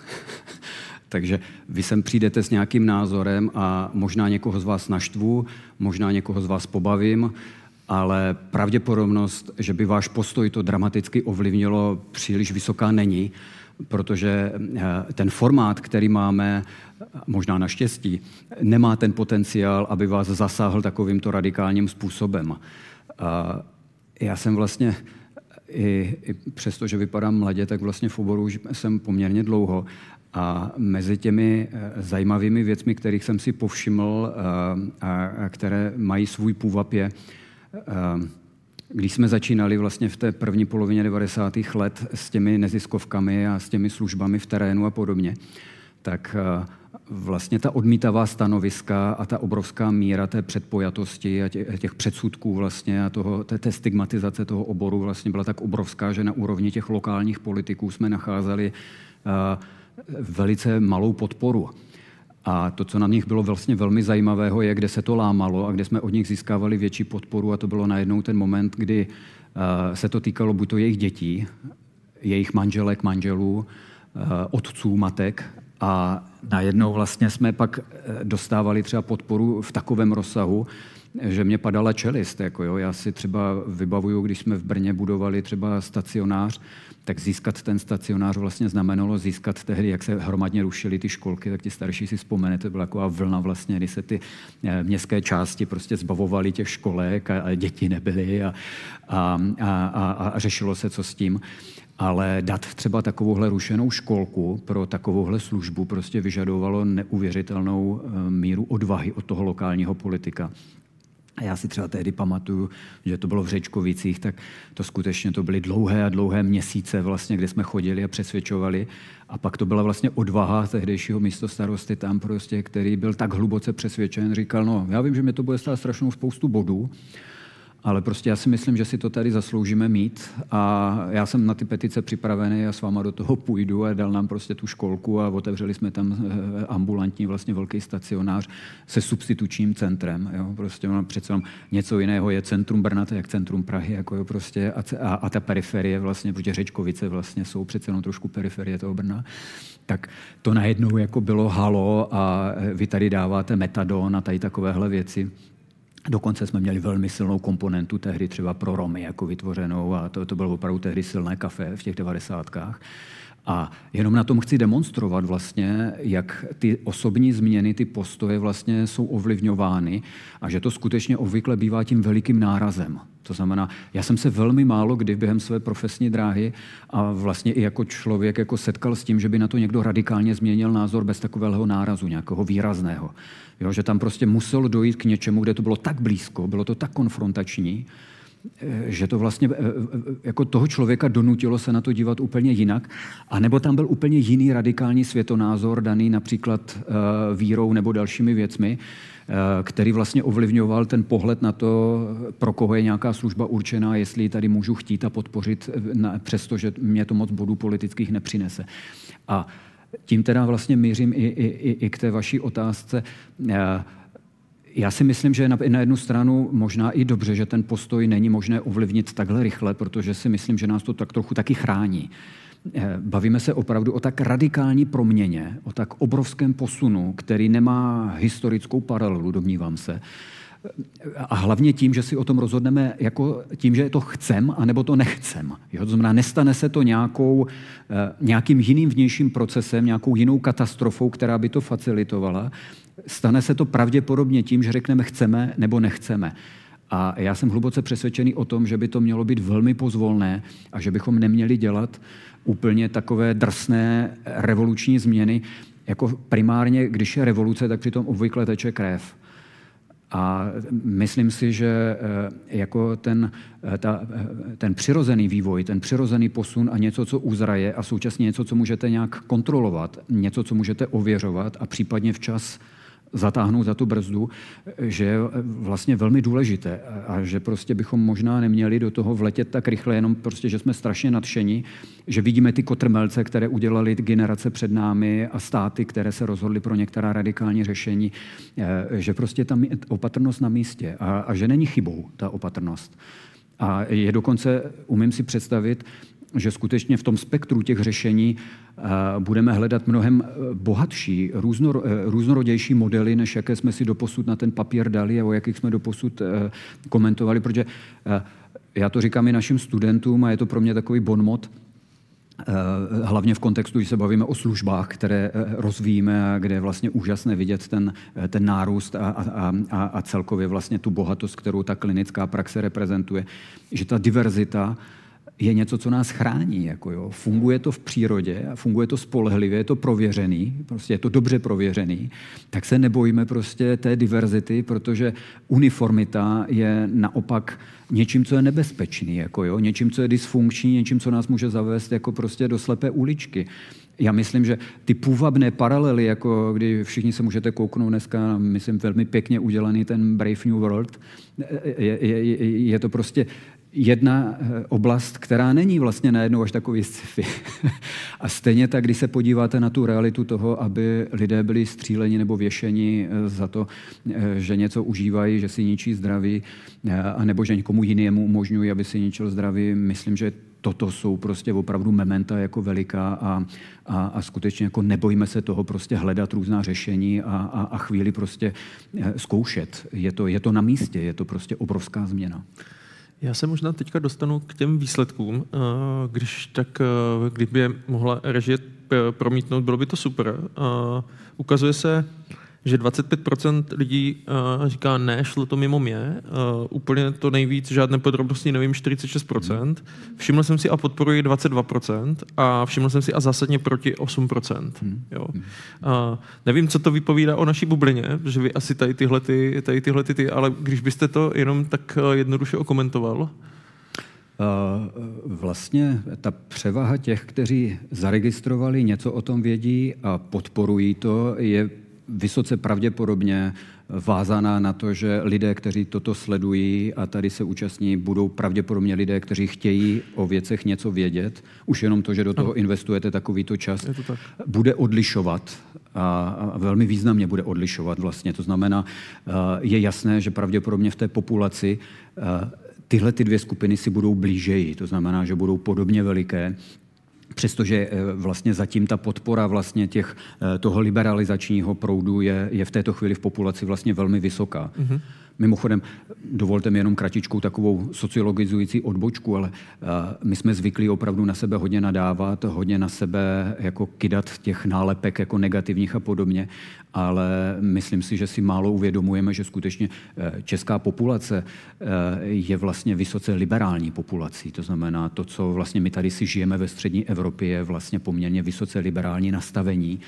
Takže vy sem přijdete s nějakým názorem a možná někoho z vás naštvu, možná někoho z vás pobavím, ale pravděpodobnost, že by váš postoj to dramaticky ovlivnilo, příliš vysoká není, protože eh, ten formát, který máme, možná naštěstí, nemá ten potenciál, aby vás zasáhl takovýmto radikálním způsobem. Já jsem vlastně i, i přesto, že vypadám mladě, tak vlastně v oboru jsem poměrně dlouho. A mezi těmi eh, zajímavými věcmi, kterých jsem si povšiml eh, a, a které mají svůj půvab, je, eh, když jsme začínali vlastně v té první polovině 90. let s těmi neziskovkami a s těmi službami v terénu a podobně, tak vlastně ta odmítavá stanoviska a ta obrovská míra té předpojatosti a těch předsudků vlastně a toho, té, té stigmatizace toho oboru vlastně byla tak obrovská, že na úrovni těch lokálních politiků jsme nacházeli uh, velice malou podporu. A to, co na nich bylo vlastně velmi zajímavého, je, kde se to lámalo a kde jsme od nich získávali větší podporu a to bylo najednou ten moment, kdy uh, se to týkalo buď to jejich dětí, jejich manželek, manželů, uh, otců, matek a najednou vlastně jsme pak eh, dostávali třeba podporu v takovém rozsahu, že mě padala čelist. Jako jo. Já si třeba vybavuju, když jsme v Brně budovali třeba stacionář, tak získat ten stacionář vlastně znamenalo získat tehdy, jak se hromadně rušily ty školky, tak ti starší si vzpomenete, byla taková vlna vlastně, kdy se ty eh, městské části prostě zbavovaly těch školek a, a děti nebyly a, a, a, a, a řešilo se, co s tím. Ale dát třeba takovouhle rušenou školku pro takovouhle službu prostě vyžadovalo neuvěřitelnou eh, míru odvahy od toho lokálního politika. A já si třeba tehdy pamatuju, že to bylo v Řečkovicích, tak to skutečně to byly dlouhé a dlouhé měsíce, vlastně, kde jsme chodili a přesvědčovali. A pak to byla vlastně odvaha tehdejšího místo starosty tam prostě, který byl tak hluboce přesvědčen, říkal, no já vím, že mi to bude stát strašnou spoustu bodů, ale prostě já si myslím, že si to tady zasloužíme mít a já jsem na ty petice připravený a s váma do toho půjdu a dal nám prostě tu školku a otevřeli jsme tam eh, ambulantní vlastně velký stacionář se substitučním centrem. Jo? Prostě ono přece něco jiného je centrum Brna, to je jak centrum Prahy, jako jo, prostě a, a, a, ta periferie vlastně, protože Řečkovice vlastně jsou přece jenom trošku periferie toho Brna, tak to najednou jako bylo halo a vy tady dáváte metadon a tady takovéhle věci. Dokonce jsme měli velmi silnou komponentu tehdy třeba pro Romy jako vytvořenou a to, to bylo opravdu tehdy silné kafe v těch devadesátkách. A jenom na tom chci demonstrovat vlastně, jak ty osobní změny, ty postoje vlastně jsou ovlivňovány a že to skutečně obvykle bývá tím velikým nárazem. To znamená, já jsem se velmi málo kdy během své profesní dráhy a vlastně i jako člověk jako setkal s tím, že by na to někdo radikálně změnil názor bez takového nárazu, nějakého výrazného. Jo, že tam prostě muselo dojít k něčemu, kde to bylo tak blízko, bylo to tak konfrontační, že to vlastně eh, eh, jako toho člověka donutilo se na to dívat úplně jinak, a nebo tam byl úplně jiný radikální světonázor, daný například vírou nebo dalšími věcmi, který vlastně ovlivňoval ten pohled na to, pro koho je nějaká služba určená, jestli ji tady můžu chtít a podpořit, přestože mě to moc bodů politických nepřinese. A tím teda vlastně mířím i, i, i k té vaší otázce. Eh, já si myslím, že na jednu stranu možná i dobře, že ten postoj není možné ovlivnit takhle rychle, protože si myslím, že nás to tak trochu taky chrání. Eh, bavíme se opravdu o tak radikální proměně, o tak obrovském posunu, který nemá historickou paralelu, domnívám se. A hlavně tím, že si o tom rozhodneme jako tím, že to chcem, anebo to nechcem. Jo? To znamená, nestane se to nějakou, eh, nějakým jiným vnějším procesem, nějakou jinou katastrofou, která by to facilitovala. Stane se to pravděpodobně tím, že řekneme chceme nebo nechceme. A já jsem hluboce přesvědčený o tom, že by to mělo být velmi pozvolné a že bychom neměli dělat úplně takové drsné revoluční změny. Jako primárně, když je revoluce, tak přitom obvykle teče krev. A myslím si, že eh, jako ten, eh, ta, eh, ten přirozený vývoj, ten přirozený posun a něco, co uzraje a současně něco, co můžete nějak kontrolovat, něco, co můžete ověřovat a případně včas zatáhnout za tu brzdu, že je vlastně velmi důležité a že prostě bychom možná neměli do toho vletět tak rychle, jenom prostě, že jsme strašně nadšení, že vidíme ty kotrmelce, které udělali generace před námi a státy, které se rozhodly pro některá radikální řešení, eh, že prostě tam je opatrnost na místě a, a že není chybou ta opatrnost. A je dokonce, umím si představit, že skutečně v tom spektru těch řešení eh, budeme hledat mnohem eh, bohatší, různor, eh, různorodější modely, než jaké jsme si doposud na ten papír dali a o jakých jsme doposud komentovali, protože já to říkám i našim studentům a je to pro mě takový bonmot, hlavně v kontextu, když se bavíme o službách, které rozvíjíme a kde je vlastně úžasné vidět ten, ten nárůst a, a, a, a celkově vlastně tu bohatost, kterou ta klinická praxe reprezentuje, že ta diverzita je něco, co nás chrání. Jako jo. Funguje to v přírodě a funguje to spolehlivě, je to prověřený, prostě je to dobře prověřený, tak se nebojíme prostě té diverzity, protože uniformita je naopak něčím, co je nebezpečný, jako jo, něčím, co je dysfunkční, něčím, co nás může zavést jako prostě do slepé uličky já myslím, že ty půvabné paralely, jako kdy všichni se můžete kouknout dneska, myslím, velmi pěkně udělaný ten Brave New World, je, je, je to prostě jedna eh, oblast, která není vlastně najednou až takový sci-fi. A stejně tak, když se podíváte na tu realitu toho, aby lidé byli stříleni nebo věšeni eh, za to, eh, že něco užívají, že si ničí zdraví, anebo že někomu jinému umožňují, aby si ničil zdraví, myslím, že toto jsou prostě opravdu mementa jako veliká a, a, a skutečně jako nebojíme se toho prostě hledat různá řešení a, a, a chvíli prostě zkoušet. Je to, je to na místě, je to prostě obrovská změna. Já se možná teďka dostanu k těm výsledkům. Eh, když tak, eh, kdyby je mohla režie promítnout, bylo by to super. Eh, ukazuje se, že 25% lidí uh, říká ne, šlo to mimo mě. Uh, úplně to nejvíc, žádné podrobnosti nevím, 46%. Všiml jsem si a podporuji 22% a všiml jsem si a zásadně proti 8%. Hmm. Jo. Uh, nevím, co to vypovídá o naší bublině, že vy asi tady tyhle, ty, tady tyhle ty, ty, ale když byste to jenom tak jednoduše okomentoval. Vlastně ta převaha těch, kteří zaregistrovali, něco o tom vědí a podporují to, je vysoce pravděpodobně vázaná na to, že lidé, kteří toto sledují a tady se účastní, budou pravděpodobně lidé, kteří chtějí o věcech něco vědět. Už jenom to, že do toho investujete takovýto čas, to tak. bude odlišovat a velmi významně bude odlišovat vlastně. To znamená, je jasné, že pravděpodobně v té populaci tyhle ty dvě skupiny si budou blížeji. To znamená, že budou podobně veliké přestože eh, vlastně zatím ta podpora vlastně těch, eh, toho liberalizačního proudu je, je v této chvíli v populaci vlastně velmi vysoká. Mm-hmm. Mimochodem, dovolte mi jenom kratičkou takovou sociologizující odbočku, ale uh, my jsme zvyklí opravdu na sebe hodně nadávat, hodně na sebe jako kydat těch nálepek jako negativních a podobně, ale myslím si, že si málo uvědomujeme, že skutečně uh, česká populace uh, je vlastně vysoce liberální populací. To znamená, to, co vlastně my tady si žijeme ve střední Evropě, je vlastně poměrně vysoce liberální nastavení.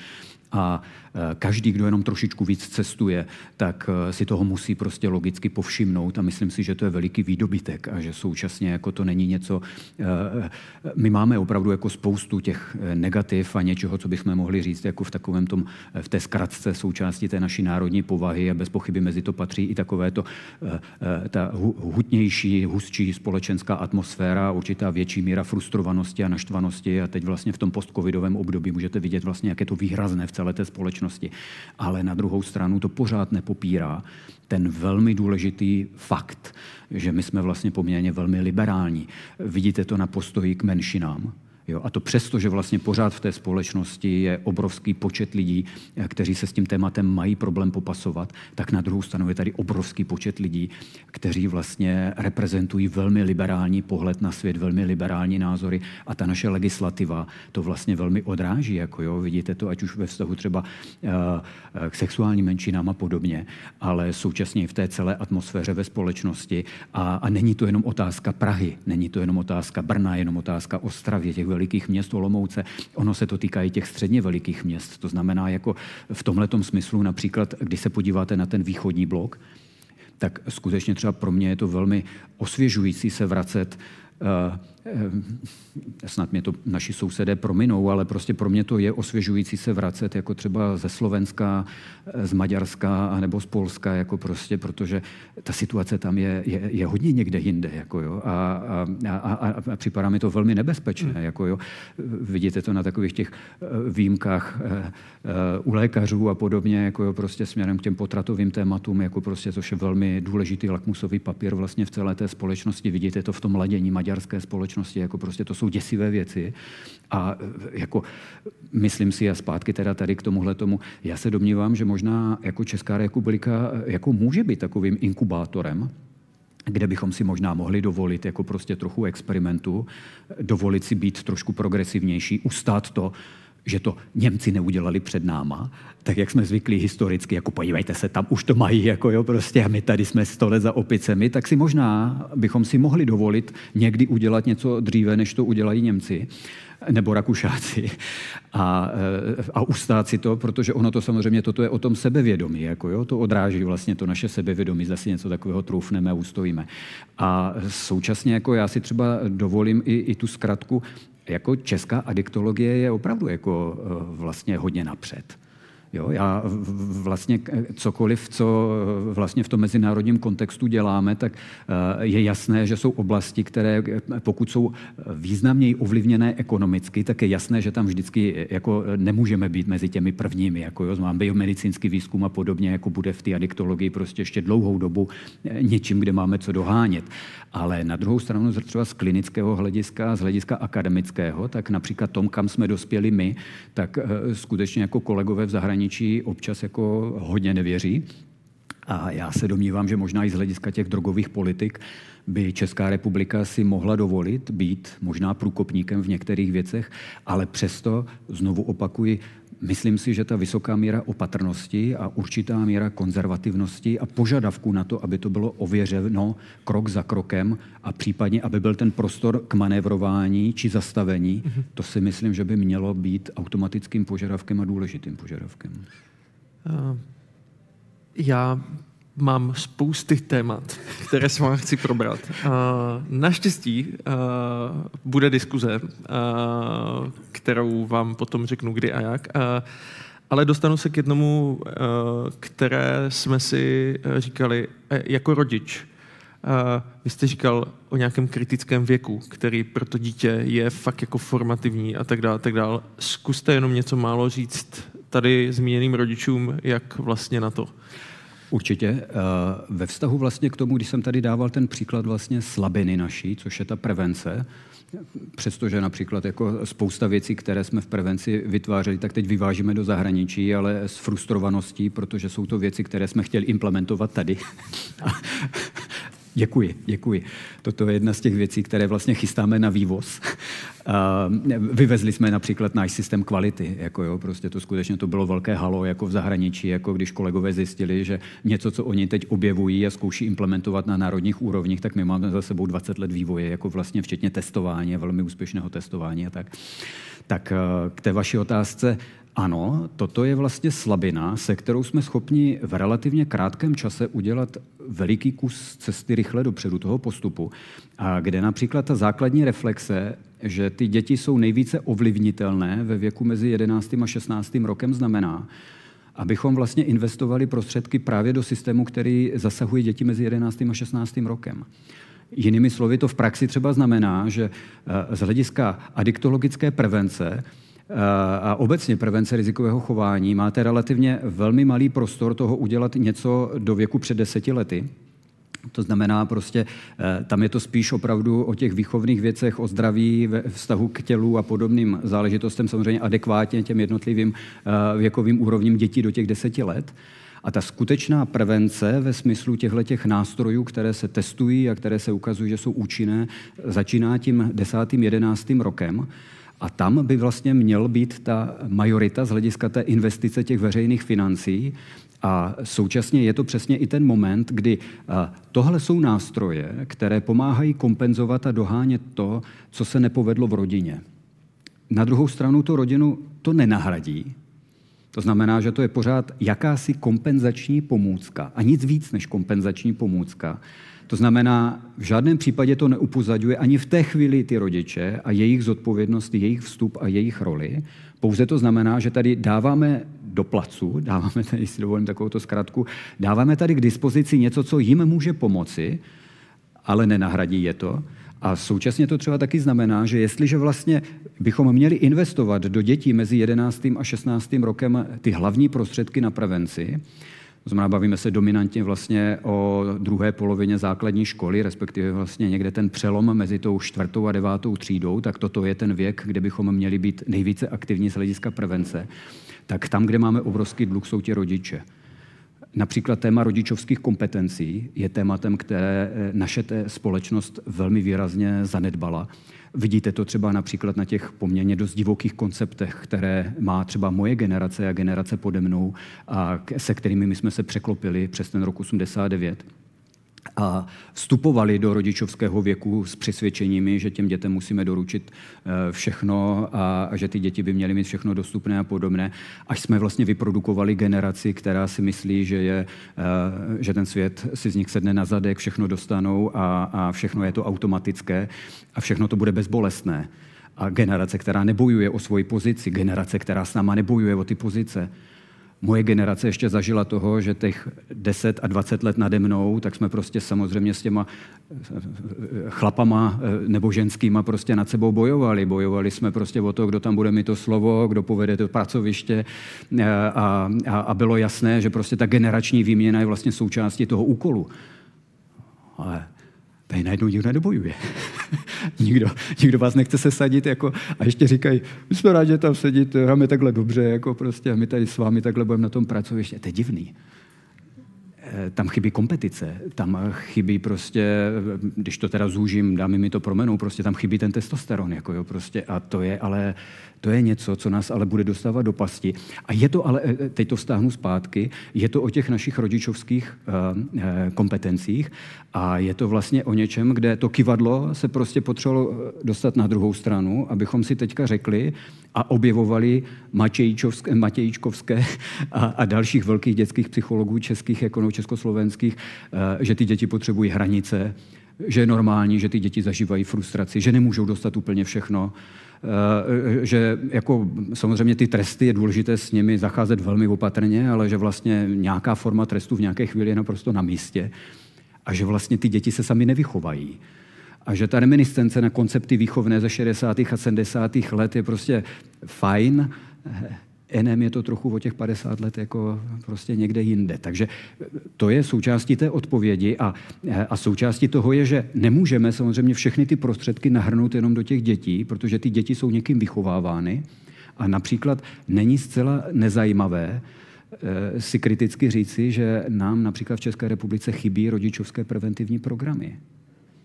A Eh, každý, kdo jenom trošičku víc cestuje, tak eh, si toho musí prostě logicky povšimnout a myslím si, že to je veliký výdobytek a že současně jako to není něco, eh, my máme opravdu jako spoustu těch negativ a něčeho, co bychom mohli říct jako v takovém tom, v té zkratce součástí té naší národní povahy a bez pochyby mezi to patří i takové to, ta hutnější, hustší společenská atmosféra, určitá větší míra frustrovanosti a naštvanosti a teď vlastně v tom postcovidovém období můžete vidět vlastně, jak je to výrazné v celé té společnosti společnosti. Ale na druhou stranu to pořád nepopírá ten velmi důležitý fakt, že my jsme vlastně poměrně velmi liberální. Vidíte to na postoji k menšinám. Jo, a to přesto, že vlastně pořád v té společnosti je obrovský počet lidí, eh, kteří se s tím tématem mají problém popasovat, tak na druhou stranu je tady obrovský počet lidí, kteří vlastně reprezentují velmi liberální pohled na svět, velmi liberální názory a ta naše legislativa to vlastně velmi odráží. Jako jo, vidíte to, ať už ve vztahu třeba uh, k sexuálním menšinám a podobně, ale současně i v té celé atmosféře ve společnosti. A, a není to jenom otázka Prahy, není to jenom otázka Brna, jenom otázka Ostravy, těch velikých měst Olomouce. Ono se to týká i těch středně velikých měst. To znamená, jako v tomhletom smyslu například, když se podíváte na ten východní blok, tak skutečně třeba pro mě je to velmi osvěžující se vracet uh, snad mě to naši sousedé prominou, ale prostě pro mě to je osvěžující se vracet jako třeba ze Slovenska, z Maďarska nebo z Polska, jako prostě, protože ta situace tam je, je, je hodně někde jinde. Jako jo, a, a, a, a připadá mi to velmi nebezpečné. Hmm. Jako jo. Vidíte to na takových těch eh, výjimkách eh, eh, u lékařů a podobně, jako jo, prostě směrem k těm potratovým tématům, jako prostě, což je velmi důležitý lakmusový papír vlastně v celé té společnosti. Vidíte to v tom ladění maďarské společnosti společnosti, jako prostě to jsou děsivé věci. A e, jako myslím si, a zpátky teda tady k tomuhle tomu, já se domnívám, že možná jako Česká republika e, jako může být takovým inkubátorem, kde bychom si možná mohli dovolit jako prostě trochu experimentu, dovolit si být trošku progresivnější, ustát to, že to Němci neudělali před náma, tak jak jsme zvyklí historicky, jako podívejte se, tam už to mají, jako jo, prostě a my tady jsme sto let za opicemi, tak si možná bychom si mohli dovolit někdy udělat něco dříve, než to udělají Němci nebo Rakušáci a, eh, a ustát si to, protože ono to samozřejmě, toto je o tom sebevědomí, jako jo, to odráží vlastně to naše sebevědomí, zase něco takového troufneme a ustojíme. A současně jako já si třeba dovolím i, i tu zkratku, jako česká adiktologie je opravdu jako eh, vlastně hodně napřed. Jo, já vlastně cokoliv, co vlastně v tom mezinárodním kontextu děláme, tak eh, je jasné, že jsou oblasti, které pokud jsou významněji ovlivněné ekonomicky, tak je jasné, že tam vždycky jako nemůžeme být mezi těmi prvními. Jako jo, mám biomedicínský výzkum a podobně, jako bude v té adiktologii prostě ještě dlouhou dobu eh, něčím, kde máme co dohánět. Ale na druhou stranu třeba z klinického hlediska, z hlediska akademického, tak například tom, kam jsme dospěli my, tak eh, skutečně jako kolegové v zahraničí občas jako hodně nevěří. A já se domnívám, že možná i z hlediska těch drogových politik by Česká republika si mohla dovolit být možná průkopníkem v některých věcech, ale přesto, znovu opakuji, myslím si, že ta vysoká míra opatrnosti a určitá míra konzervativnosti a požadavku na to, aby to bylo ověřeno krok za krokem a případně, aby byl ten prostor k manévrování či zastavení, mm-hmm. to si myslím, že by mělo být automatickým požadavkem a důležitým požadavkem. Uh, já mám spousty témat, které s vámi chci probrat. Uh, naštěstí uh, bude diskuze, uh, kterou vám potom řeknu kdy a jak. Uh, ale dostanu se k jednomu, uh, které jsme si říkali jako rodič. Uh, vy jste říkal o nějakém kritickém věku, který pro to dítě je fakt jako formativní a tak dále, tak dále. Zkuste jenom něco málo říct tady zmíněným rodičům, jak vlastně na to. Určitě. Eh, ve vztahu vlastně k tomu, když jsem tady dával ten příklad vlastně slabiny naší, což je ta prevence, přestože například jako spousta věcí, které jsme v prevenci vytvářeli, tak teď vyvážíme do zahraničí, ale s frustrovaností, protože jsou to věci, které jsme chtěli implementovat tady. Děkuji, děkuji. Toto je jedna z těch věcí, které vlastně chystáme na vývoz. Vyvezli jsme například náš systém kvality. Jako jo, prostě to skutečně to bylo velké halo jako v zahraničí, jako když kolegové zjistili, že něco, co oni teď objevují a zkouší implementovat na národních úrovních, tak my máme za sebou 20 let vývoje, jako vlastně včetně testování, velmi úspěšného testování a tak. Tak k té vaší otázce, ano, toto je vlastně slabina, se kterou jsme schopni v relativně krátkém čase udělat veliký kus cesty rychle dopředu toho postupu, a kde například ta základní reflexe, že ty děti jsou nejvíce ovlivnitelné ve věku mezi 11. a 16. rokem, znamená, abychom vlastně investovali prostředky právě do systému, který zasahuje děti mezi 11. a 16. rokem. Jinými slovy, to v praxi třeba znamená, že eh, z hlediska adiktologické prevence a obecně prevence rizikového chování máte relativně velmi malý prostor toho udělat něco do věku před deseti lety. To znamená prostě, eh, tam je to spíš opravdu o těch výchovných věcech, o zdraví ve vztahu k tělu a podobným záležitostem, samozřejmě adekvátně těm jednotlivým eh, věkovým úrovním dětí do těch deseti let. A ta skutečná prevence ve smyslu těchto těch nástrojů, které se testují a které se ukazují, že jsou účinné, začíná tím desátým, jedenáctým rokem. A tam by vlastně měl být ta majorita z hlediska té investice těch veřejných financí. A současně je to přesně i ten moment, kdy tohle jsou nástroje, které pomáhají kompenzovat a dohánět to, co se nepovedlo v rodině. Na druhou stranu to rodinu to nenahradí. To znamená, že to je pořád jakási kompenzační pomůcka a nic víc než kompenzační pomůcka, to znamená, v žádném případě to neupozaduje ani v té chvíli ty rodiče a jejich zodpovědnost, jejich vstup a jejich roli. Pouze to znamená, že tady dáváme do placu, dáváme tady, si dovolím takovou zkratku, dáváme tady k dispozici něco, co jim může pomoci, ale nenahradí je to. A současně to třeba taky znamená, že jestliže vlastně bychom měli investovat do dětí mezi 11. a 16. rokem ty hlavní prostředky na prevenci, to znamená, bavíme se dominantně vlastně o druhé polovině základní školy, respektive vlastně někde ten přelom mezi tou čtvrtou a devátou třídou, tak toto je ten věk, kde bychom měli být nejvíce aktivní z hlediska prevence. Tak tam, kde máme obrovský dluh, jsou ti rodiče. Například téma rodičovských kompetencí je tématem, které eh, naše společnost velmi výrazně zanedbala. Vidíte to třeba například na těch poměrně dost divokých konceptech, které má třeba moje generace a generace pode mnou, a se kterými my jsme se překlopili přes ten rok 89 a vstupovali do rodičovského věku s přesvědčeními, že těm dětem musíme doručit eh, všechno a, že ty děti by měly mít všechno dostupné a podobné, až jsme vlastně vyprodukovali generaci, která si myslí, že, je, eh, že ten svět si z nich sedne na zadek, všechno dostanou a, a všechno je to automatické a všechno to bude bezbolestné. A generace, která nebojuje o svoji pozici, generace, která s náma nebojuje o ty pozice, moje generace ještě zažila toho, že těch 10 a 20 let nade mnou, tak jsme prostě samozřejmě s těma eh, chlapama eh, nebo ženskýma prostě nad sebou bojovali. Bojovali jsme prostě o to, kdo tam bude mít to slovo, kdo povede to pracoviště eh, a, a, a bylo jasné, že prostě ta generační výměna je vlastně součástí toho úkolu. Ale tady najednou nikdo nedobojuje. nikdo, nikdo vás nechce se sadit jako, a ještě říkají, my jsme rádi, že tam sedíte, hráme takhle dobře, jako prostě, a my tady s vámi takhle budeme na tom pracovišti. To je divný. Eh, tam chybí kompetice, tam chybí prostě, když to teda zúžím, dámy mi to promenou, prostě tam chybí ten testosteron, jako jo, prostě, a to je ale to je něco, co nás ale bude dostávat do pasti. A je to ale, eh, teď to stáhnu zpátky, je to o těch našich rodičovských uh, kompetencích a je to vlastně o něčem, kde to kivadlo se prostě potřebovalo dostat na druhou stranu, abychom si teďka řekli a objevovali Matějčkovské a, a dalších velkých dětských psychologů českých, jako československých, uh, že ty děti potřebují hranice, že je normální, že ty děti zažívají frustraci, že nemůžou dostat úplně všechno, Eh, že jako samozřejmě ty tresty je důležité s nimi zacházet velmi opatrně, ale že vlastně nějaká forma trestu v nějaké chvíli je naprosto na místě a že vlastně ty děti se sami nevychovají. A že ta reminiscence na koncepty výchovné ze 60. a 70. let je prostě fajn, NM je to trochu o těch 50 let jako prostě někde jinde. Takže to je součástí té odpovědi a, a součástí toho je, že nemůžeme samozřejmě všechny ty prostředky nahrnout jenom do těch dětí, protože ty děti jsou někým vychovávány a například není zcela nezajímavé, eh, si kriticky říci, že nám například v České republice chybí rodičovské preventivní programy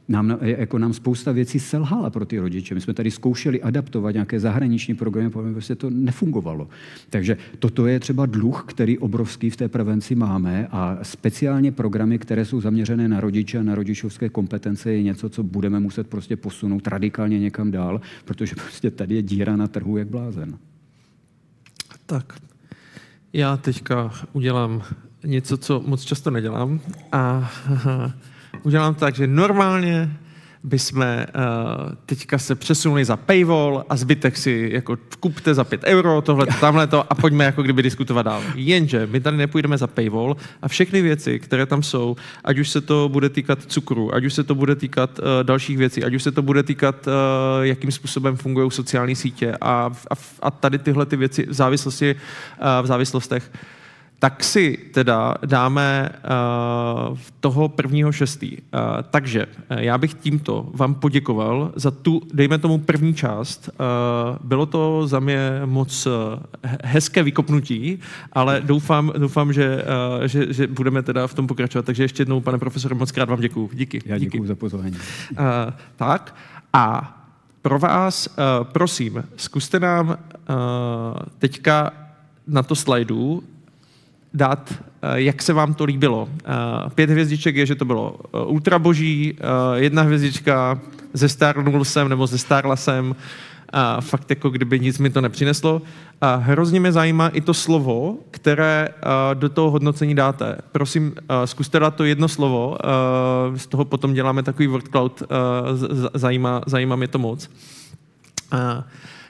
nám, jako nám spousta věcí selhala pro ty rodiče. My jsme tady zkoušeli adaptovat nějaké zahraniční programy, prostě to nefungovalo. Takže toto je třeba dluh, který obrovský v té prevenci máme a speciálně programy, které jsou zaměřené na rodiče a na rodičovské kompetence, je něco, co budeme muset prostě posunout radikálně někam dál, protože prostě tady je díra na trhu jak blázen. Tak, já teďka udělám něco, co moc často nedělám a udělám tak, že normálně bychom uh, teďka se přesunuli za paywall a zbytek si jako kupte za 5 euro, tohle, tamhle to a pojďme jako kdyby diskutovat dál. Jenže my tady nepůjdeme za paywall a všechny věci, které tam jsou, ať už se to bude týkat cukru, ať už se to bude týkat uh, dalších věcí, ať už se to bude týkat, uh, jakým způsobem fungují sociální sítě a, a, a tady tyhle ty věci v závislosti, uh, v závislostech, uh, tak si teda dáme uh, toho prvního šestý. Uh, takže uh, já bych tímto vám poděkoval za tu, dejme tomu, první část. Uh, bylo to za mě moc uh, hezké vykopnutí, ale doufám, doufám že, uh, že, že budeme teda v tom pokračovat. Takže ještě jednou, pane profesore, moc krát vám děkuju. Díky. Já děkuji za pozvání. Uh, tak a pro vás, uh, prosím, zkuste nám uh, teďka na to slajdu dát, eh, jak se vám to líbilo. Eh, pět hvězdiček je, že to bylo eh, ultraboží, jedna hvězdička, zestárnul jsem nebo zestárla jsem, a fakt jako kdyby nic mi to nepřineslo. A hrozně mě zajímá i to slovo, které do toho hodnocení dáte. Prosím, zkuste dát to jedno slovo, z toho potom děláme takový word cloud, zajímá, zajímá mě to moc.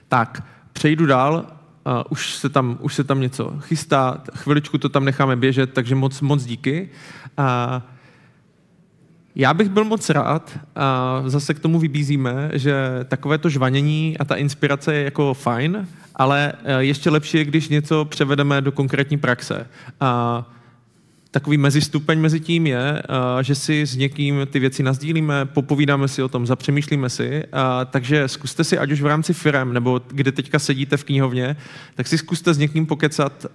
Tak, přejdu dál Uh, už, se tam, už se tam něco chystá, chviličku to tam necháme běžet, takže moc, moc díky. Uh, já bych byl moc rád, a zase k tomu vybízíme, že takové to žvanění a ta inspirace je jako fajn, ale ještě lepší je, když něco převedeme do konkrétní praxe. A Takový mezistupeň mezi tím je, uh, že si s někým ty věci nazdílíme, popovídáme si o tom, zapřemýšlíme si, uh, takže zkuste si, ať už v rámci firm, nebo kde teďka sedíte v knihovně, tak si zkuste s někým pokecat, uh,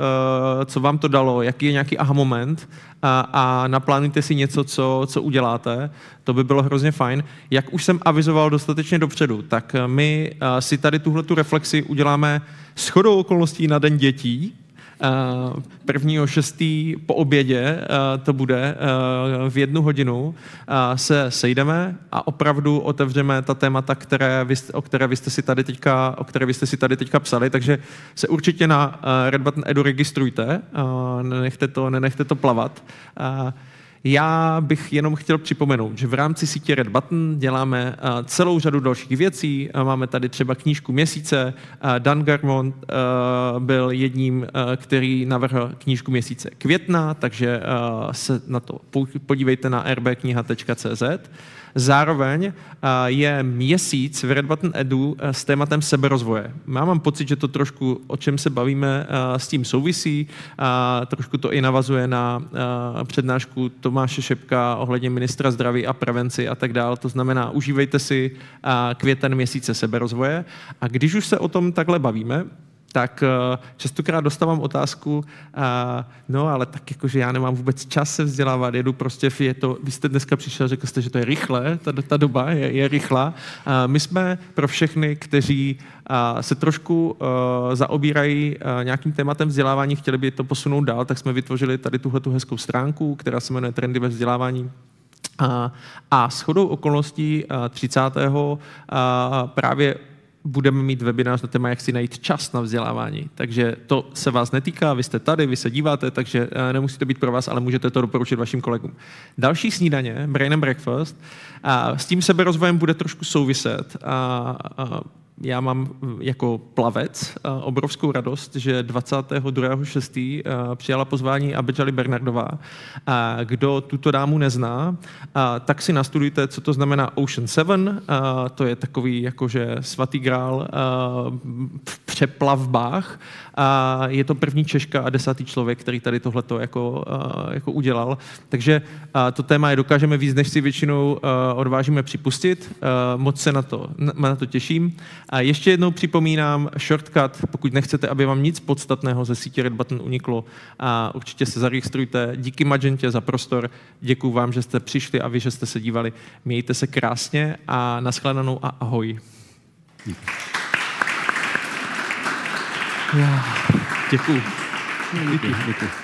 co vám to dalo, jaký je nějaký aha moment a, a naplánujte si něco, co, co uděláte. To by bylo hrozně fajn. Jak už jsem avizoval dostatečně dopředu, tak my si tady tuhle tu reflexi uděláme shodou okolností na Den dětí, Eh, prvního šestý po obědě eh, to bude eh, v jednu hodinu, se sejdeme a opravdu otevřeme ta témata, které vy, o které vy jste si tady teďka, o které vy jste si tady teďka psali, takže se určitě na Red Button Edu registrujte, nenechte to, nenechte to plavat. Já bych jenom chtěl připomenout, že v rámci sítě Red Button děláme eh, celou řadu dalších věcí. Eh, máme tady třeba knížku měsíce. Eh, Dan Garmont byl jedním, který navrhl knížku měsíce května, takže se na to podívejte na rbkniha.cz. Zároveň eh, je měsíc v Red Button Edu eh, s tématem seberozvoje. Já mám pocit, že to trošku, o čem se bavíme, eh, s tím souvisí. Trošku to i navazuje na přednášku Tomáše Šepka ohledně ministra zdraví a prevenci a tak dále. To znamená, užívejte si květen měsíce seberozvoje. A když už se o tom takhle bavíme, tak eh, častokrát dostávám otázku, eh, no ale tak jakože já nemám vůbec čas se vzdělávat, jedu prostě, je to, vy jste dneska přišel, řekl jste, že to je rychle, ta, ta doba je, je rychlá. My jsme pro všechny, kteří se trošku eh, zaobírají nějakým tématem vzdělávání, chtěli by to posunout dál, tak jsme vytvořili tady tuhle tu hezkou stránku, která se jmenuje Trendy ve vzdělávání. A s chodou okolností 30. právě budeme mít webinář na téma, jak si najít čas na vzdělávání. Takže to se vás netýká, vy jste tady, vy se díváte, takže eh, nemusí to být pro vás, ale můžete to doporučit vašim kolegům. Další snídaně, Brain and Breakfast, a s tím seberozvojem bude trošku souviset. A, a já mám jako plavec obrovskou radost, že 22.6. přijala pozvání Abedžali Bernardová. Kdo tuto dámu nezná, tak si nastudujte, co to znamená Ocean 7. To je takový jakože svatý grál v přeplavbách. Je to první Češka a desátý člověk, který tady tohleto jako, jako udělal. Takže to téma je dokážeme víc, než si většinou odvážíme připustit. Moc se na to, na to těším. A ještě jednou připomínám shortcut, pokud nechcete, aby vám nic podstatného ze sítě Red Button uniklo, a určitě se zaregistrujte. Díky Magentě za prostor, děkuji vám, že jste přišli a vy, že jste se dívali. Mějte se krásně a nashledanou a ahoj. Děkuji. Děkuji. Děkuji. Děkuji.